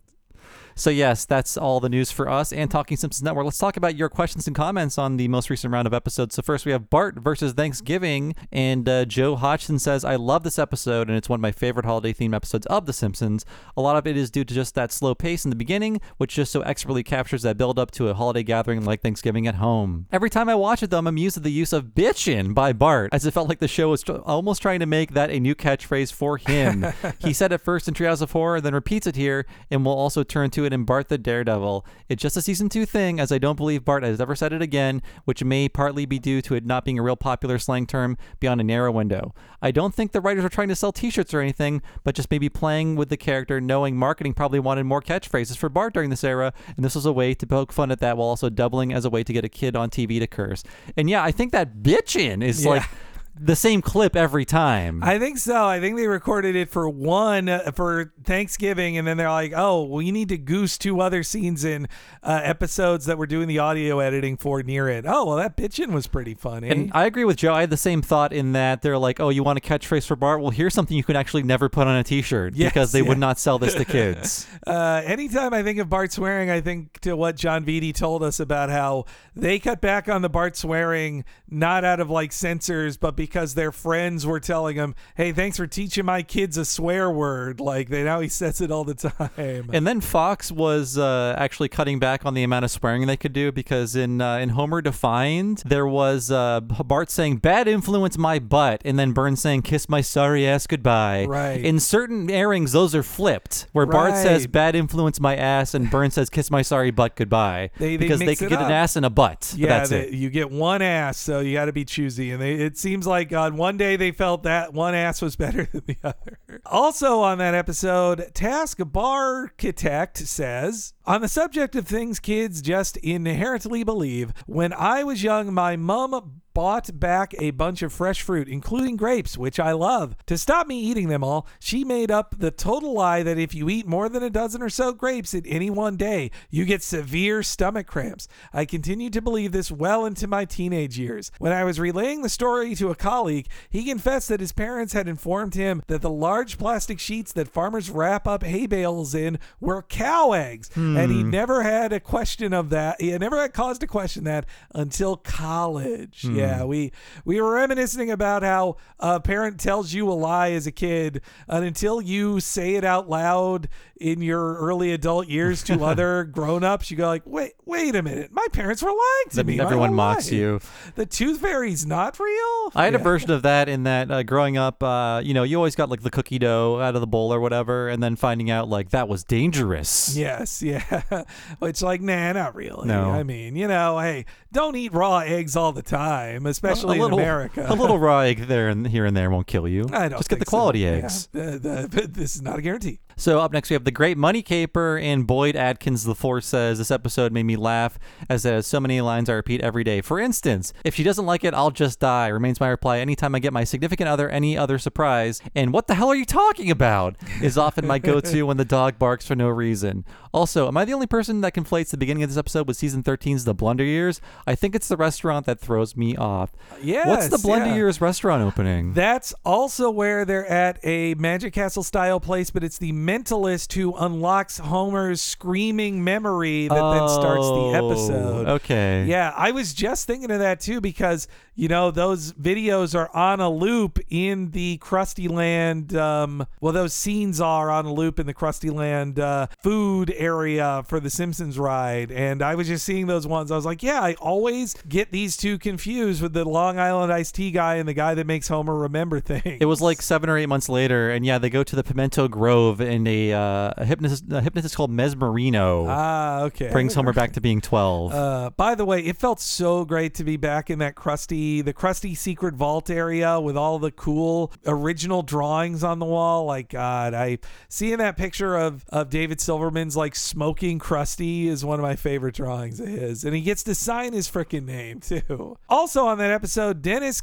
So, yes, that's all the news for us and Talking Simpsons Network. Let's talk about your questions and comments on the most recent round of episodes. So, first we have Bart versus Thanksgiving. And uh, Joe Hodgson says, I love this episode, and it's one of my favorite holiday themed episodes of The Simpsons. A lot of it is due to just that slow pace in the beginning, which just so expertly captures that build up to a holiday gathering like Thanksgiving at home. Every time I watch it, though, I'm amused at the use of bitchin' by Bart, as it felt like the show was tr- almost trying to make that a new catchphrase for him. [laughs] he said it first in Treehouse of Horror, then repeats it here, and will also turn to it in Bart the Daredevil. It's just a season two thing, as I don't believe Bart has ever said it again, which may partly be due to it not being a real popular slang term beyond a narrow window. I don't think the writers are trying to sell t shirts or anything, but just maybe playing with the character, knowing marketing probably wanted more catchphrases for Bart during this era, and this was a way to poke fun at that while also doubling as a way to get a kid on TV to curse. And yeah, I think that bitchin' is Yeah. like the same clip every time. I think so. I think they recorded it for one uh, for Thanksgiving, and then they're like, "Oh, we need to goose two other scenes in uh, episodes that we're doing the audio editing for near it." Oh, well, that bitchin' was pretty funny. And I agree with Joe. I had the same thought in that they're like, "Oh, you want a catchphrase for Bart? Well, here's something you can actually never put on a T-shirt Yes, because they would not sell this to [laughs] kids." Uh, anytime I think of Bart swearing, I think to what Jon Vitti told us about how they cut back on the Bart swearing not out of like censors, but because their friends were telling him, "Hey, thanks for teaching my kids a swear word." Like they now he says it all the time. and then Fox was uh, actually cutting back on the amount of swearing they could do because in uh, in Homer Defined there was uh, Bart saying "bad influence my butt" and then Burns saying "kiss my sorry ass goodbye." Right. In certain airings, those are flipped, where Bart says "bad influence my ass" and Burns says "kiss my sorry butt goodbye" They- they because they could get an ass and a butt. but yeah, that's they- it. you get one ass, so you got to be choosy. And they, it seems like on one day they felt that one ass was [laughs] better than the other. Also on that episode, Task Architect says, on the subject of things kids just inherently believe, when I was young, my mom bought back a bunch of fresh fruit, including grapes, which I love. To stop me eating them all, she made up the total lie that if you eat more than a dozen or so grapes in any one day, you get severe stomach cramps. I continued to believe this well into my teenage years. When I was relaying the story to a colleague, he confessed that his parents had informed him that the large plastic sheets that farmers wrap up hay bales in were cow eggs, and he hmm. never had a question of that. He had never had cause to question that until college. Hmm. Yeah, Mm. we we were reminiscing about how a parent tells you a lie as a kid, and until you say it out loud in your early adult years to [laughs] other grown-ups, you go like, "Wait, wait a minute, my parents were lying to Then me." everyone mocks life. you. The tooth fairy's not real. I had a version of that in that uh, growing up, uh, you know, you always got like the cookie dough out of the bowl or whatever, and then finding out like that was dangerous. Yes, [laughs] yeah. It's like, nah, not really. No. I mean, you know, hey, don't eat raw eggs all the time, especially a little, in America. a little [laughs] raw egg there and here and there won't kill you. I don't Just get the think so. quality Yeah. eggs. The- this is not a guarantee. So up next we have the Great Money Caper and Boyd Adkins. The Force says this episode made me laugh as it has so many lines I repeat every day. For instance, if she doesn't like it, I'll just die. Remains my reply anytime I get my significant other any other surprise. And what the hell are you talking about? Is often my go-to when the dog barks for no reason. Also, am I the only person that conflates the beginning of this episode with season 13's The Blunder Years? I think it's the restaurant that throws me off. Yeah. What's the Blunder yeah. Years restaurant opening? That's also where they're at a Magic Castle style place, but it's the mentalist who unlocks Homer's screaming memory that then starts the Oh, episode. Okay. Yeah, I was just thinking of that too because you know those videos are on a loop in the Krusty Land. Um, well, those scenes are on a loop in the Krusty Land uh, food area for the Simpsons ride, and I was just seeing those ones. I was like, yeah, I always get these two confused with the Long Island iced tea guy and the guy that makes Homer remember things. It was like seven or eight months later, and yeah, they go to the Pimento Grove, and a, uh, a hypnotist, a hypnotist called Mesmerino ah, okay. brings Homer back to being twelve. Uh, by the way, it felt so great to be back in that Krusty, the Krusty secret vault area with all the cool original drawings on the wall. Like God, I seeing that picture of of David Silverman's like smoking Krusty is one of my favorite drawings of his, and he gets to sign his freaking name too. Also on that episode, Dennis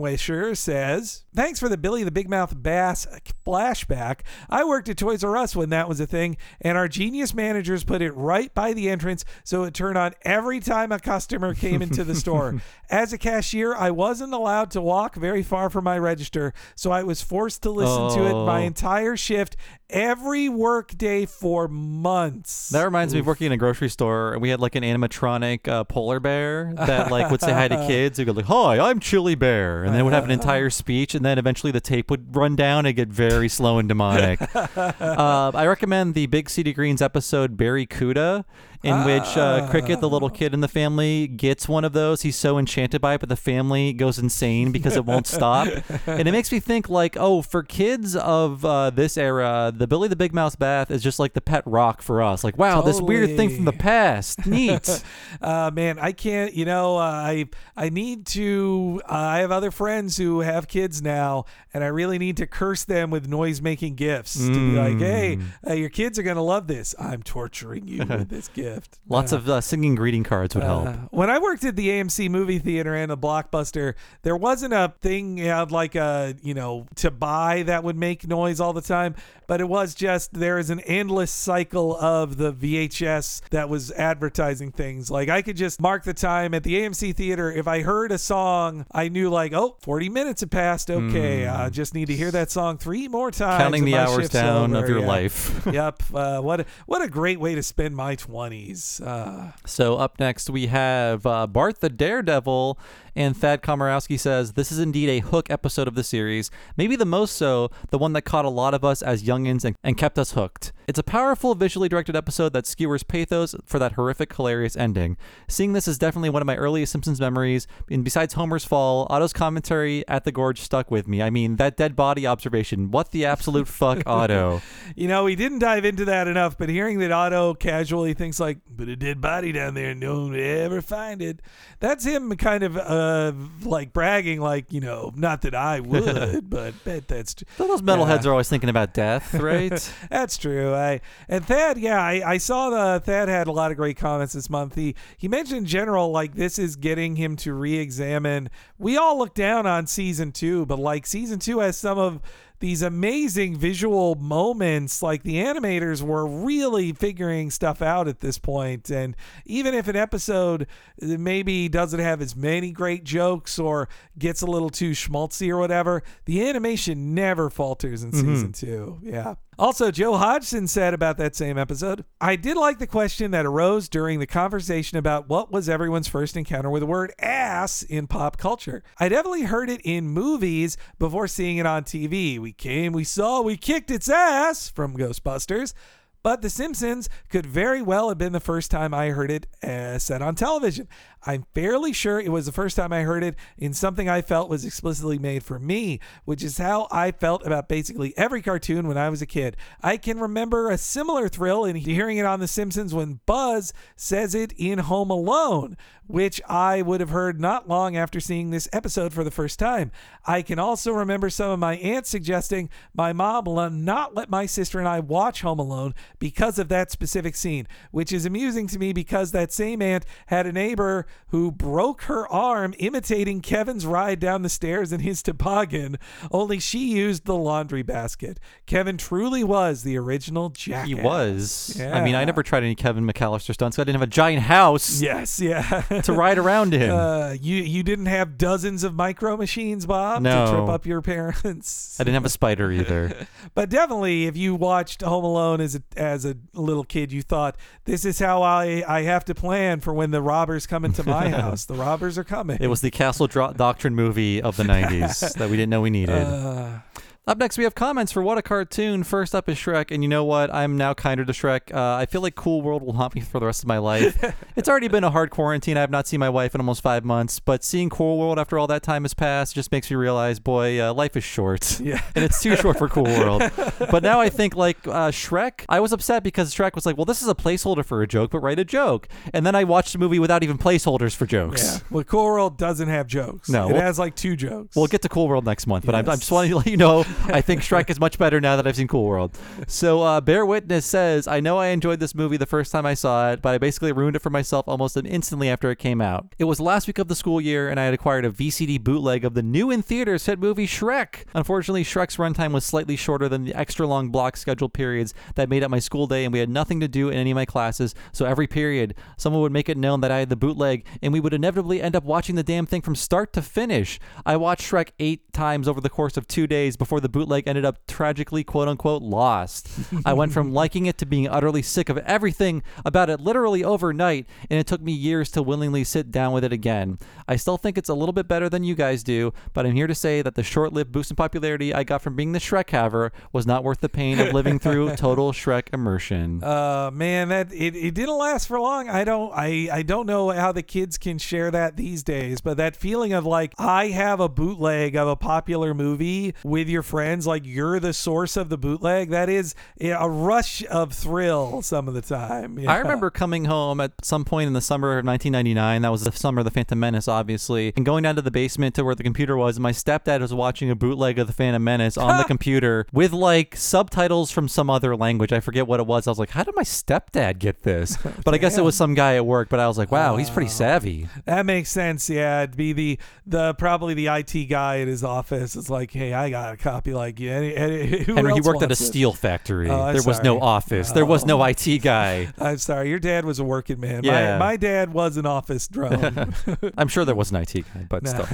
Wisher says, "Thanks for the Billy the Big Mouth Bass flashback. I worked at Toys R Us when that was a thing, and our genius managers put it right by the entrance so it turned on every time a customer came into the store. [laughs] As a cashier, I wasn't allowed to walk very far from my register, so I was forced to listen to it my Oh. entire shift every workday for months. That reminds me of working in a grocery store, and we had like an animatronic uh, polar bear that like would say hi to [laughs] kids. He'd go like, "Hi, I'm Chili Bear," and then would have an [laughs] entire speech, and then eventually the tape would run down and get very slow and demonic. [laughs] uh, I recommend the Big City Greens episode "Barracuda," in which uh, Cricket, the little kid in the family, gets one of those. He's so enchanted by it, but the family goes insane because it won't stop. [laughs] and it makes me think like, oh, for kids of uh, this era, the Billy the Big Mouth Bass is just like the pet rock for us. Like, wow, this weird thing from the past. Neat. [laughs] uh, man, I can't. You know, uh, I I need to. Uh, I have other friends who have kids now, and I really need to curse them with noise making gifts to be like, "Hey, Mm. uh, your kids are gonna love this. I'm torturing you with this gift." Lots of uh, singing greeting cards would help. Uh, when I worked at the AMC movie theater and the Blockbuster, there wasn't a thing you know, like a you know to buy that would make noise all the time, but it was just there is an endless cycle of the VHS that was advertising things. Like I could just mark the time at the AMC theater if I heard a song, I knew like oh 40 minutes have passed. Okay, I just need to hear that song three more times. Counting the hours down over. of your Yeah. life. [laughs] yep. Uh, what a, what a great way to spend my 20s. Uh, So up next we have uh, Bart the Daredevil, and Thad Komorowski says this is indeed a hook episode of the series, maybe the most so, the one that caught a lot of us as youngins and, and kept us hooked. It's a powerful, visually directed episode that skewers pathos for that horrific, hilarious ending. Seeing this is definitely one of my earliest Simpsons memories, and besides Homer's fall, Otto's commentary at the gorge stuck with me. I mean, that dead body observation, what the absolute fuck, [laughs] Otto? You know, we didn't dive into that enough, but hearing that Otto casually thinks like, "But a dead body down there, no one will ever find it." That's him kind of uh like bragging, like you know, not that I [laughs] would, but bet that's tr- Those metalheads Yeah. are always thinking about death, right? [laughs] that's true. I and Thad, yeah, I, I saw the Thad had a lot of great comments this month. He he mentioned in general like this is getting him to re-examine. We all look down on season two, but like season two has some of these amazing visual moments like the animators were really figuring stuff out at this point and even if an episode maybe doesn't have as many great jokes or gets a little too schmaltzy or whatever the animation never falters in mm-hmm. season two yeah also, Joe Hodgson said about that same episode, I did like the question that arose during the conversation about what was everyone's first encounter with the word ass in pop culture. I definitely heard it in movies before seeing it on TV. We came, we saw, we kicked its ass from Ghostbusters. But The Simpsons could very well have been the first time I heard it uh, said on television. I'm fairly sure it was the first time I heard it in something I felt was explicitly made for me, which is how I felt about basically every cartoon when I was a kid. I can remember a similar thrill in hearing it on The Simpsons when Buzz says it in Home Alone, which I would have heard not long after seeing this episode for the first time. I can also remember some of my aunts suggesting my mom not let my sister and I watch Home Alone because of that specific scene, which is amusing to me because that same aunt had a neighbor who broke her arm imitating Kevin's ride down the stairs in his toboggan, only she used the laundry basket. Kevin truly was the original jackass. He was. I mean, I never tried any Kevin McAllister stunts. I didn't have a giant house Yes, yeah. [laughs] to ride around in. Uh, you you didn't have dozens of micro machines, Bob, No. to trip up your parents. I didn't have a spider either. [laughs] But definitely, if you watched Home Alone as a, as a little kid, you thought this is how I I have to plan for when the robbers come into my house. The robbers are coming. It was the Castle Dro- Doctrine movie of the [laughs] 90s that we didn't know we needed. Uh, Up next, we have comments for What a Cartoon. First up is Shrek, and you know what? I'm now kinder to Shrek. Uh, I feel like Cool World will haunt me for the rest of my life. [laughs] it's already been a hard quarantine. I have not seen my wife in almost five months, but seeing Cool World after all that time has passed just makes me realize, boy, uh, life is short. [laughs] Yeah. and it's too short for Cool World. [laughs] But now I think, like, uh, Shrek, I was upset because Shrek was like, well, this is a placeholder for a joke, but write a joke. And then I watched a movie without even placeholders for jokes. Yeah. Well, Cool World doesn't have jokes. No, It well- has like two jokes. We'll get to Cool World next month, but I'm, I'm just wanting to let you know I think Shrek is much better now that I've seen Cool World. So, uh, Bear Witness says, I know I enjoyed this movie the first time I saw it, but I basically ruined it for myself almost instantly after it came out. It was last week of the school year, and I had acquired a VCD bootleg of the new in theaters hit movie Shrek. Unfortunately, Shrek's runtime was slightly shorter than the extra long block scheduled periods that made up my school day, and we had nothing to do in any of my classes. So every period, someone would make it known that I had the bootleg, and we would inevitably end up watching the damn thing from start to finish. I watched Shrek eight times over the course of two days before the bootleg ended up tragically, quote unquote, lost. I went from [laughs] liking it to being utterly sick of everything about it literally overnight, and it took me years to willingly sit down with it again. I still think it's a little bit better than you guys do, but I'm here to say that the short lived boost in popularity I got from being the Shrek haver was not worth the pain of living through [laughs] total Shrek immersion. Uh man, that it, it didn't last for long. I don't I I don't know how the kids can share that these days, but that feeling of like I have a bootleg of a popular movie with your friends, like you're the source of the bootleg, that is a rush of thrill some of the time. I remember coming home at some point in the summer of 1999. That was the summer of the Phantom Menace, obviously, and going down to the basement to where the computer was. And my stepdad was watching a bootleg of the Phantom Menace on the [laughs] computer with like subtitles from some other language. I forget what it was. I was like, how did my stepdad get this? [laughs] But I guess it was some guy at work. But I was like, wow, he's pretty savvy. That makes sense. Yeah, it'd be the the probably the IT guy at his office. It's like, hey, I got a copy like you. Any, any, [laughs] who Henry, worked at a it? steel factory. Oh, there was no sorry. office. There was no IT guy. [laughs] I'm sorry, your dad was a working man. Yeah. My, my dad was an office drone. [laughs] I'm sure there was an IT guy, but still.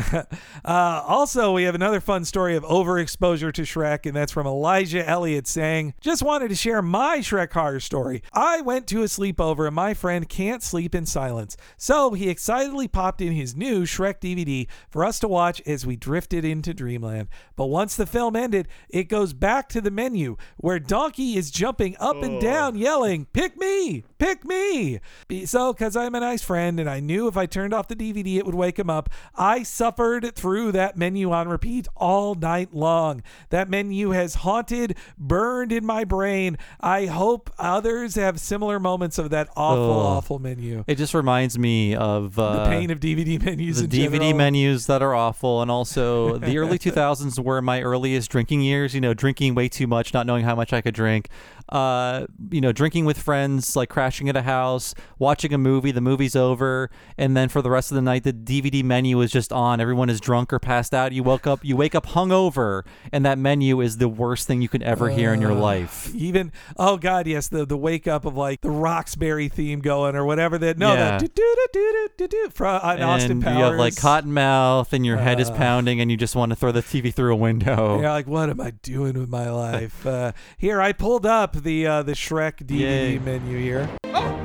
uh, also, we have another fun story of overexposure to Shrek, and that's from Elijah Elliott saying, Just wanted to share my Shrek horror story. I went to a sleepover, and my friend can't sleep in silence. So he excitedly popped in his new Shrek DVD for us to watch as we drifted into dreamland. But once the film ended, it goes back to the menu where Donkey is jumping up and oh. down, yelling, Pick me! Pick me! So, because I'm a nice friend and I knew if I turned off the DVD, it would wake him up, I suffered through that menu on repeat all night long. That menu has haunted, burned in my brain. I hope others have similar moments of that awful, Oh. awful menu. It just reminds me of uh, The pain of DVD menus the DVD general. menus that are awful, and also [laughs] the early 2000s were my earliest drinking years. You know, drinking way too much, not knowing how much I could drink. Uh, you know, drinking with friends, like crashing at a house, watching a movie. The movie's over, and then for the rest of the night, the DVD menu is just on. Everyone is drunk or passed out. You woke up, you wake up hungover, and that menu is the worst thing you can ever hear in your life. Even oh god, yes, the the wake up of like the Roxbury theme going or whatever that no Yeah. that do do do do do do from on Austin Powers. you have like cotton mouth, and your head is Uh. pounding, and you just want to throw the TV through a window. You're like, what am I doing with my life? Uh, here, I pulled up the uh, the Shrek DVD Yay. menu here. Oh,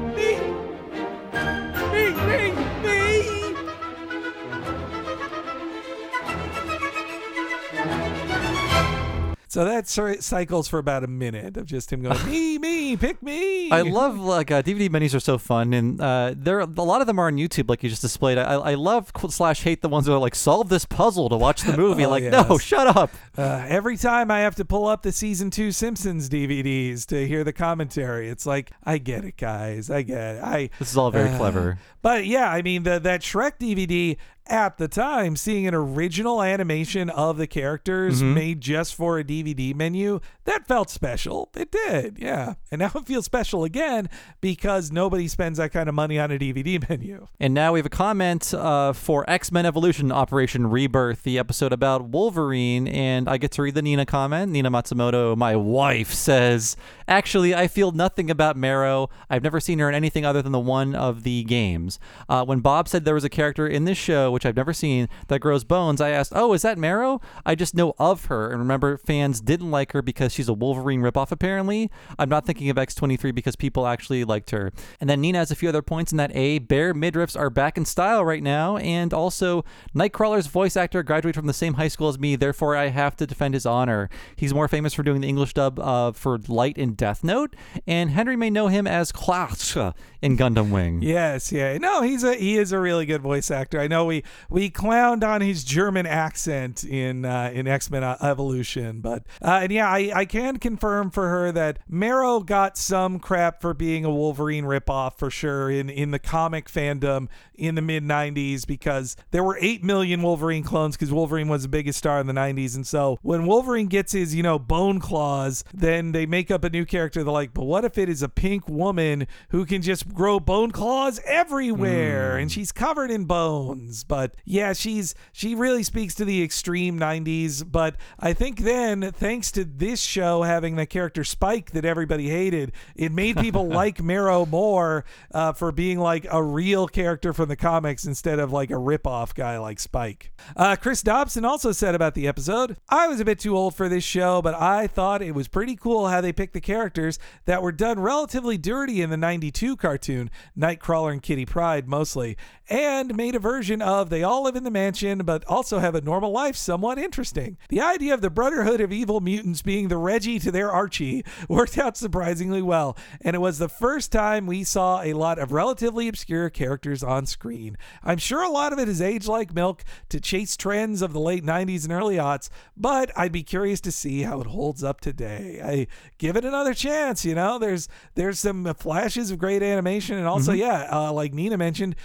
So that cycles for about a minute of just him going, [laughs] me, me, pick me. I love like uh, DVD menus are so fun, and uh, there a lot of them are on YouTube, like you just displayed. I, I love slash hate the ones that are like solve this puzzle to watch the movie. [laughs] Oh, like no, shut up. Uh, every time I have to pull up the season two Simpsons DVDs to hear the commentary, it's like, I get it, guys. I get it. I This is all very Uh, clever. But yeah, I mean the that Shrek DVD at the time, seeing an original animation of the characters Mm-hmm. made just for a DVD menu, that felt special. It did, yeah. And now [laughs] it feels special again because nobody spends that kind of money on a DVD [laughs] menu. And now we have a comment uh, for X Men Evolution Operation Rebirth, the episode about Wolverine. And I get to read the Nina comment. Nina Matsumoto, my wife, says, Actually, I feel nothing about Marrow. I've never seen her in anything other than the one of the games. Uh, when Bob said there was a character in this show which I've never seen, that grows bones, I asked, "Oh, is that Marrow?" I just know of her and remember fans didn't like her because she's a Wolverine ripoff. Apparently, I'm not thinking of X23 because people actually liked her. And then Nina has a few other points in that a bare midriffs are back in style right now, and also Nightcrawler's voice actor graduated from the same high school as me, therefore I have to defend his honor. He's more famous for doing the English dub uh, for Light in Death Note, and Henry may know him as Klaus in Gundam Wing. Yes, yeah. No, he's a he is a really good voice actor. I know we we clowned on his German accent in uh, in X Men Evolution, but uh, and yeah, I I can confirm for her that Marrow got some crap for being a Wolverine ripoff for sure in in the comic fandom in the mid '90s because there were eight million Wolverine clones because Wolverine was the biggest star in the '90s, and so when Wolverine gets his you know bone claws, then they make up a new character. They're like, but what if it is a pink woman who can just grow bone claws everywhere and she's covered in bones? But yeah, she's she really speaks to the extreme '90s. But I think then, thanks to this show having the character Spike that everybody hated, it made people [laughs] like Marrow more uh, for being like a real character from the comics instead of like a rip-off guy like Spike. Uh, Chris Dobson also said about the episode, I was a bit too old for this show, but I thought it was pretty cool how they picked the characters that were done relatively dirty in the 92 cartoon, Nightcrawler and Kitty Pryde mostly, and made a version of they all live in the mansion but also have a normal life somewhat interesting. The idea of the Brotherhood of Evil Mutants being the Reggie to their Archie [laughs] worked out surprisingly well, and it was the first time we saw a lot of relatively obscure characters on screen. I'm sure a lot of it is age like milk to chase trends of the late 90s and early aughts, but I'd be curious to see how it holds up today. I give it another chance, you know. There's there's some flashes of great animation and also yeah, uh, like Nina mentioned,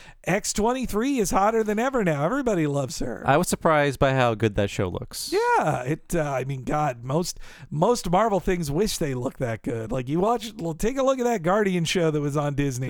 X23 is hotter than ever now. Everybody loves her. I was surprised by how good that show looks. Yeah, it. Uh, I mean, God, most most Marvel things wish they looked that good. Like you watch, well, take a look at that Guardian show that was on Disney.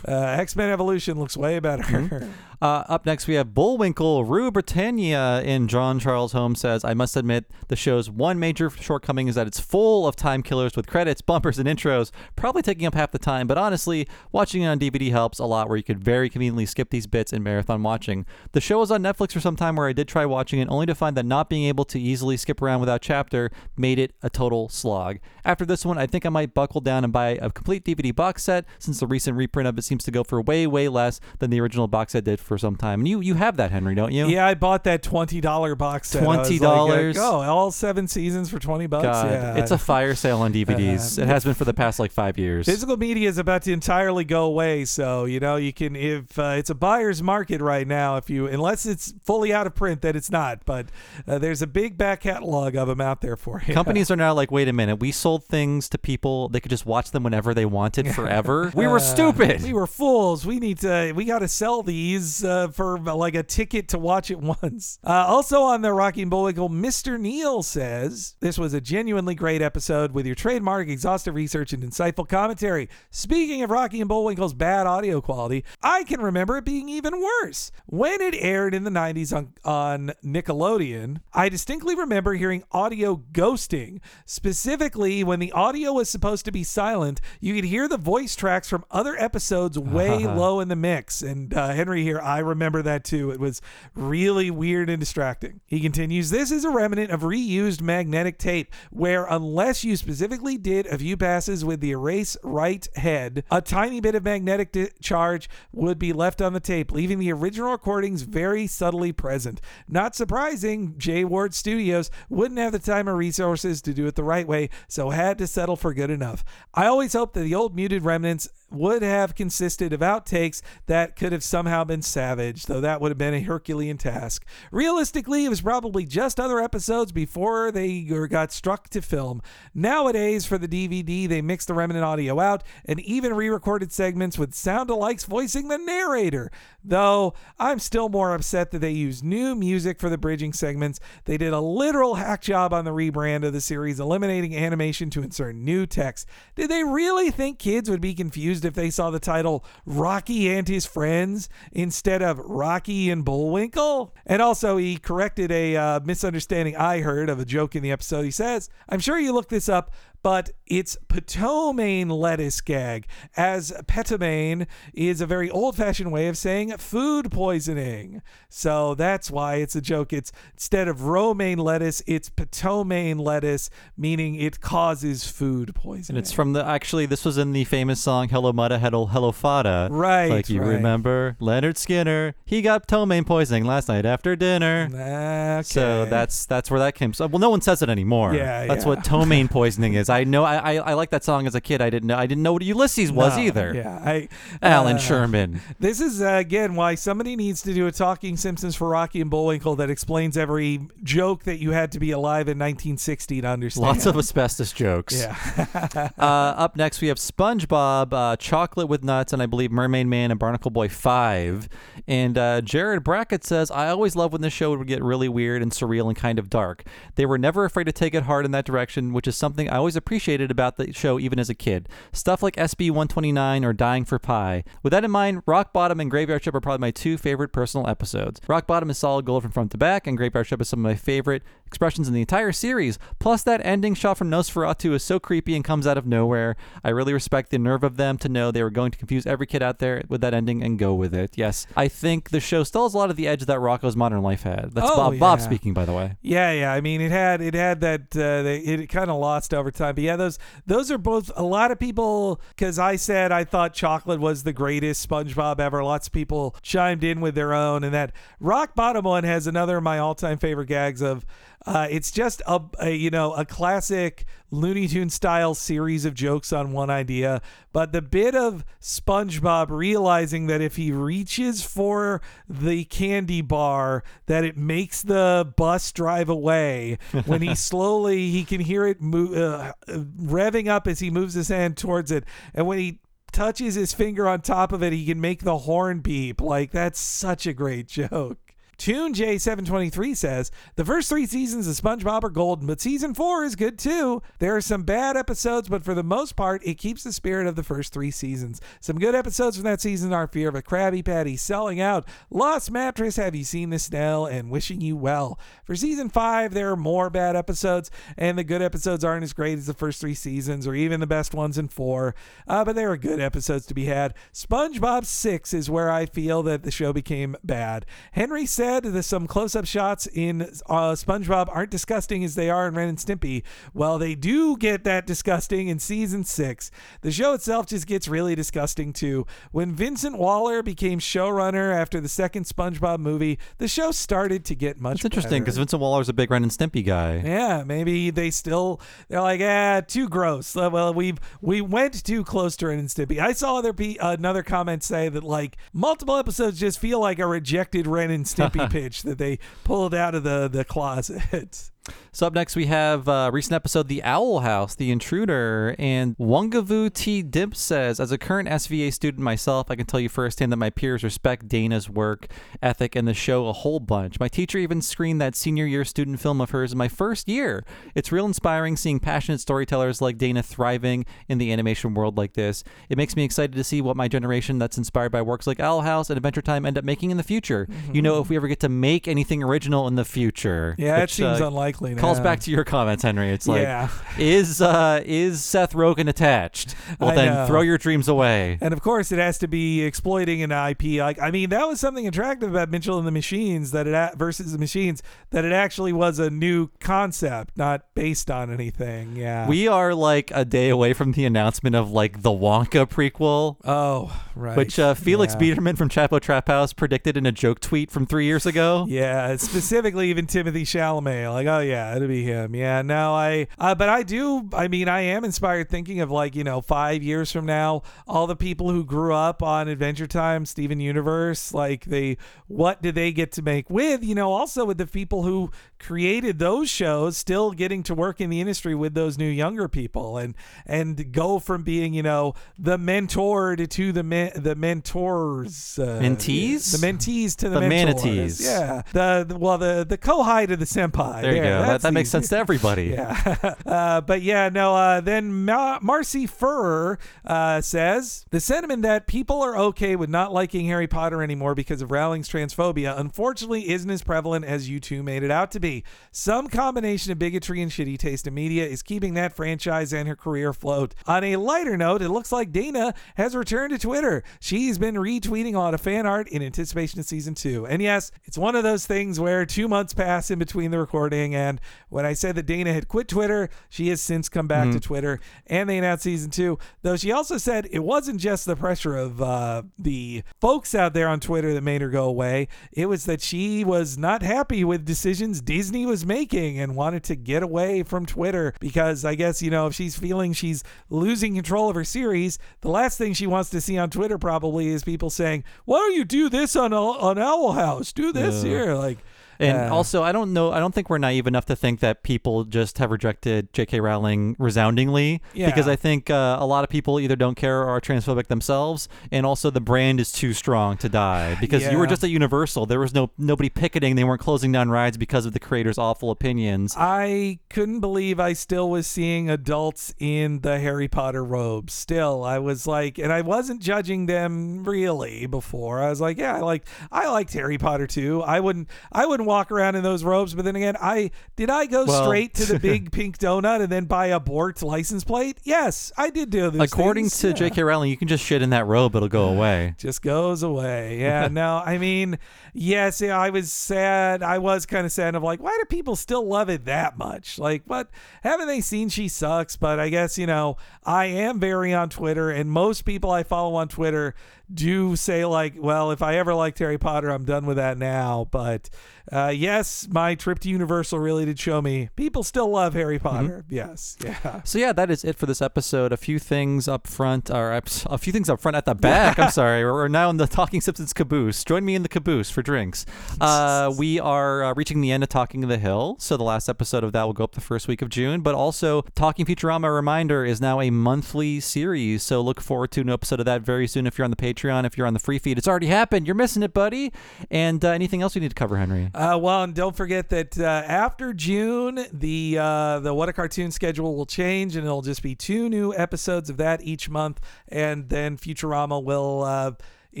Uh, X Men Evolution looks way better. [laughs] Uh, up next, we have Bullwinkle. Rue Britannia in John Charles Holmes says, I must admit, the show's one major shortcoming is that it's full of time killers with credits, bumpers, and intros, probably taking up half the time. But honestly, watching it on DVD helps a lot where you could very conveniently skip these bits in marathon watching. The show was on Netflix for some time where I did try watching it, only to find that not being able to easily skip around without chapter made it a total slog. After this one, I think I might buckle down and buy a complete DVD box set since the recent reprint of it seems to go for way, way less than the original box set did for some time. And you, you have that, Henry, don't you? yeah, I bought that twenty dollar box set. I was like, $20? oh, all seven seasons for twenty bucks. God, yeah, it's a fire sale on DVDs. [laughs] Uh, it has been for the past like five years. Physical media is about to entirely go away, so you know you can if uh, it's a buyer's market right now. If you unless it's fully out of print, that it's not. But uh, there's a big back catalog of them out there for you. Companies [laughs] are now like, wait a minute, we sold things to people; they could just watch them whenever they wanted forever. [laughs] we were Uh, stupid. We were fools. We need to. We got to sell these uh, for like a ticket to watch it [laughs] once. Uh, also on the Rocky and Bullwinkle, Mr. Neal says this was a genuinely great episode with your trademark exhaustive research and insightful commentary. Speaking of Rocky and Bullwinkle's bad audio quality, I can remember it being even worse when it aired in the '90s on on Nickelodeon. I distinctly remember hearing audio ghosting, specifically when the audio was supposed to be silent. You could hear the voice tracks from other episodes way [laughs] low in the mix. And uh, Henry here, I remember that too. It was really weird and distracting. He continues, This is a remnant of reused magnetic tape where, unless you specifically did a few passes with the erase right head, a tiny bit of magnetic di- charge would be left on the tape, leaving the original recordings very subtly present. Not surprising, Jay Ward Studios wouldn't have the time or resources to do it the right way, so had to settle for good enough. I always hope that the old muted remnants would have consisted of outtakes that could have somehow been savaged, though that would have been a Herculean task. Realistically, it was probably just other episodes before they got struck to film. Nowadays, for the DVD, they mix the remnant audio out and even re recorded segments with sound alikes voicing the narrator. Though I'm still more upset that they used new music for the bridging segments. They did a literal hack job on the rebrand of the series, eliminating animation to insert new text. Did they really think kids would be confused if they saw the title Rocky and His Friends instead of Rocky and Bullwinkle? And also, he corrected a uh, misunderstanding I heard of a joke in the episode. He says, I'm sure you looked this up, but it's ptomaine lettuce gag, as ptomaine is a very old fashioned way of saying food poisoning. So that's why it's a joke. It's instead of romaine lettuce, it's ptomaine lettuce, meaning it causes food poisoning. And it's from the actually this was in the famous song Hello Mudda Hello Hello Fada. Right, Like you right. remember Leonard Skinner, he got ptomaine poisoning last night after dinner. Okay. So that's that's where that came. So well, no one says it anymore. Yeah, that's yeah. what ptomaine poisoning is. I know. I, I I like that song as a kid. I didn't know. I didn't know what Ulysses was No, either. Yeah, I, Allan uh, Sherman. This is uh, again why somebody needs to do a Talking Simpsons for Rocky and Bullwinkle that explains every joke that you had to be alive in 1960 to understand. Lots of [laughs] asbestos jokes. yeah. [laughs] uh, up next, we have SpongeBob, uh, Chocolate with Nuts, and I believe Mermaid Man and Barnacle Boy 5. And uh, Jared Brackett says, I always love when the show would get really weird and surreal and kind of dark. They were never afraid to take it hard in that direction, which is something I always appreciated about the show even as a kid. Stuff like SB 129 or Dying for Pie. With that in mind, Rock Bottom and Graveyard Ship are probably my two favorite personal episodes. Rock Bottom is solid gold from front to back, and Graveyard Ship is some of my favorite expressions in the entire series. Plus, that ending shot from Nosferatu is so creepy and comes out of nowhere. I really respect the nerve of them to know they were going to confuse every kid out there with that ending and go with it. Yes, I think the show still has a lot of the edge that Rocko's Modern Life had. That's Oh, Bob, Bob speaking, by the way. Yeah, yeah. I mean, it had it had that uh, they, it kind of lost over time. But yeah, those those are both a lot of people because I said I thought Chocolate was the greatest SpongeBob ever. Lots of people chimed in with their own, and that Rock Bottom one has another of my all time favorite gags of. Uh, it's just a, a you know a classic Looney Tune style series of jokes on one idea, but the bit of SpongeBob realizing that if he reaches for the candy bar, that it makes the bus drive away. [laughs] When he slowly, he can hear it uh, uh, revving up as he moves his hand towards it, and when he touches his finger on top of it, he can make the horn beep. Like that's such a great joke. Tune J723 says the first three seasons of SpongeBob are golden, but season four is good too. There are some bad episodes, but for the most part, it keeps the spirit of the first three seasons. Some good episodes from that season are Fear of a Krabby Patty, Selling Out, Lost Mattress, Have You Seen the Snail, and Wishing You Well. For season five, there are more bad episodes, and the good episodes aren't as great as the first three seasons or even the best ones in four, uh, but there are good episodes to be had. SpongeBob 6 is where I feel that the show became bad. Henry said that some close up shots in uh, SpongeBob aren't disgusting as they are in Ren and Stimpy. Well, they do get that disgusting in season six. The show itself just gets really disgusting too. When Vincent Waller became showrunner after the second SpongeBob movie, the show started to get much It's interesting because. Vincent Waller's a big Ren and Stimpy guy. Yeah, maybe they still they're like, ah, too gross. Uh, Well, we we went too close to Ren and Stimpy. I saw other pe- another comment say that like multiple episodes just feel like a rejected Ren and Stimpy [laughs] pitch that they pulled out of the the closet. [laughs] So up next we have uh, recent episode The Owl House, The Intruder, and Wongavu T. Dimp says, as a current SVA student myself, I can tell you firsthand that my peers respect Dana's work ethic and the show a whole bunch. My teacher even screened that senior year student film of hers in my first year. It's real inspiring seeing passionate storytellers like Dana thriving in the animation world like this. It makes me excited to see what my generation that's inspired by works like Owl House and Adventure Time end up making in the future. You know, if we ever get to make anything original in the future. Yeah, it seems uh, unlikely. Calls back to your comments, Henry. It's like, Yeah. is uh, is Seth Rogen attached? Well, I then know. throw your dreams away. And of course, it has to be exploiting an IP. Like, I mean, that was something attractive about Mitchell and the Machines that it a- versus the Machines that it actually was a new concept, not based on anything. Yeah. We are like a day away from the announcement of like the Wonka prequel, oh right. which uh, Felix yeah. Biederman from Chapo Trap House predicted in a joke tweet from three years ago. Yeah, specifically even Timothée Chalamet. Like, oh yeah, it'll be him. Yeah, no, I. Uh, but I do. I mean, I am inspired thinking of like you know five years from now, all the people who grew up on Adventure Time, Steven Universe. Like they, what do they get to make with you know also with the people who created those shows, still getting to work in the industry with those new younger people and and go from being you know the mentor to, to the men, the mentors, uh, Mentees? the mentees to the, The manatees. Yeah, the, the well the the kohai to the senpai. There you that, that's that makes sense to everybody. [laughs] Yeah. [laughs] uh, but yeah, no, uh, then Ma- Marcy Furrer uh, says the sentiment that people are okay with not liking Harry Potter anymore because of Rowling's transphobia unfortunately isn't as prevalent as you two made it out to be. Some combination of bigotry and shitty taste in media is keeping that franchise and her career afloat. On a lighter note, it looks like Dana has returned to Twitter. She's been retweeting a lot of fan art in anticipation of season two. And yes, it's one of those things where two months pass in between the recording. And when I said that Dana had quit Twitter, she has since come back to Twitter and they announced season two. Though she also said it wasn't just the pressure of uh, the folks out there on Twitter that made her go away, it was that she was not happy with decisions Disney was making and wanted to get away from Twitter because I guess, you know, if she's feeling she's losing control of her series, the last thing she wants to see on Twitter probably is people saying, "Why don't you do this on on Owl House? Do this Yeah. here." Like And uh, also, I don't know. I don't think we're naive enough to think that people just have rejected J.K. Rowling resoundingly. Yeah. Because I think uh, a lot of people either don't care or are transphobic themselves, and also the brand is too strong to die. [sighs] Because you were just at Universal, there was no nobody picketing. They weren't closing down rides because of the creators' awful opinions. I couldn't believe I still was seeing adults in the Harry Potter robes. Still, I was like, and I wasn't judging them really before. I was like, yeah, I liked, I liked Harry Potter too. I wouldn't, I wouldn't walk around in those robes. But then again, I did I go Well- straight to the big [laughs] pink donut and then buy a Bort license plate? Yes, I did do those. According things. to Yeah J.K. Rowling, you can just shit in that robe; it'll go [sighs] away. just goes away. Yeah, [laughs] no, I mean, yes, yeah, I was sad. I was kind of sad of like, why do people still love it that much? Like, what haven't they seen she sucks? But I guess, you know, I am very on Twitter, and most people I follow on Twitter do say, like, well, if I ever liked Harry Potter, I'm done with that now. But uh, yes, my trip to Universal really did show me people still love Harry Potter. Yes, yeah. So yeah, that is it for this episode. A few things up front, or a few things up front at the back. I'm [laughs] sorry. We're we're now in the Talking Simpsons caboose. Join me in the caboose for drinks. Uh, we are uh, reaching the end of Talking the Hill, so the last episode of that will go up the first week of June. But also, Talking Futurama reminder is now a monthly series, so look forward to an episode of that very soon. If you're on the Patreon, if you're on the free feed, it's already happened. You're missing it, buddy. And uh, anything else we need to cover, Henry? Uh, well, and don't forget that uh, after June, the uh, the What a Cartoon schedule will change, and it'll just be two new episodes of that each month, and then Futurama will. Uh,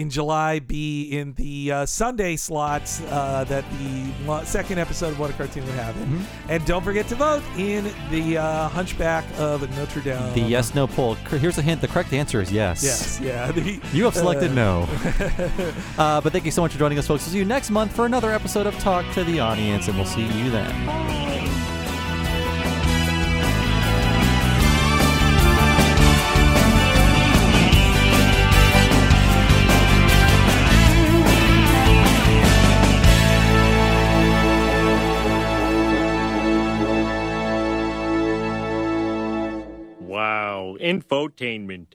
in July, be in the uh, Sunday slots uh, that the mo- second episode of What a Cartoon would have in. And don't forget to vote in the uh, Hunchback of Notre Dame. The yes no poll. Here's a hint. The correct answer is yes. Yes, yeah. [laughs] The, You have selected no. [laughs] uh, but thank you so much for joining us, folks. We'll see you next month for another episode of Talk to the Audience, and we'll see you then. Infotainment.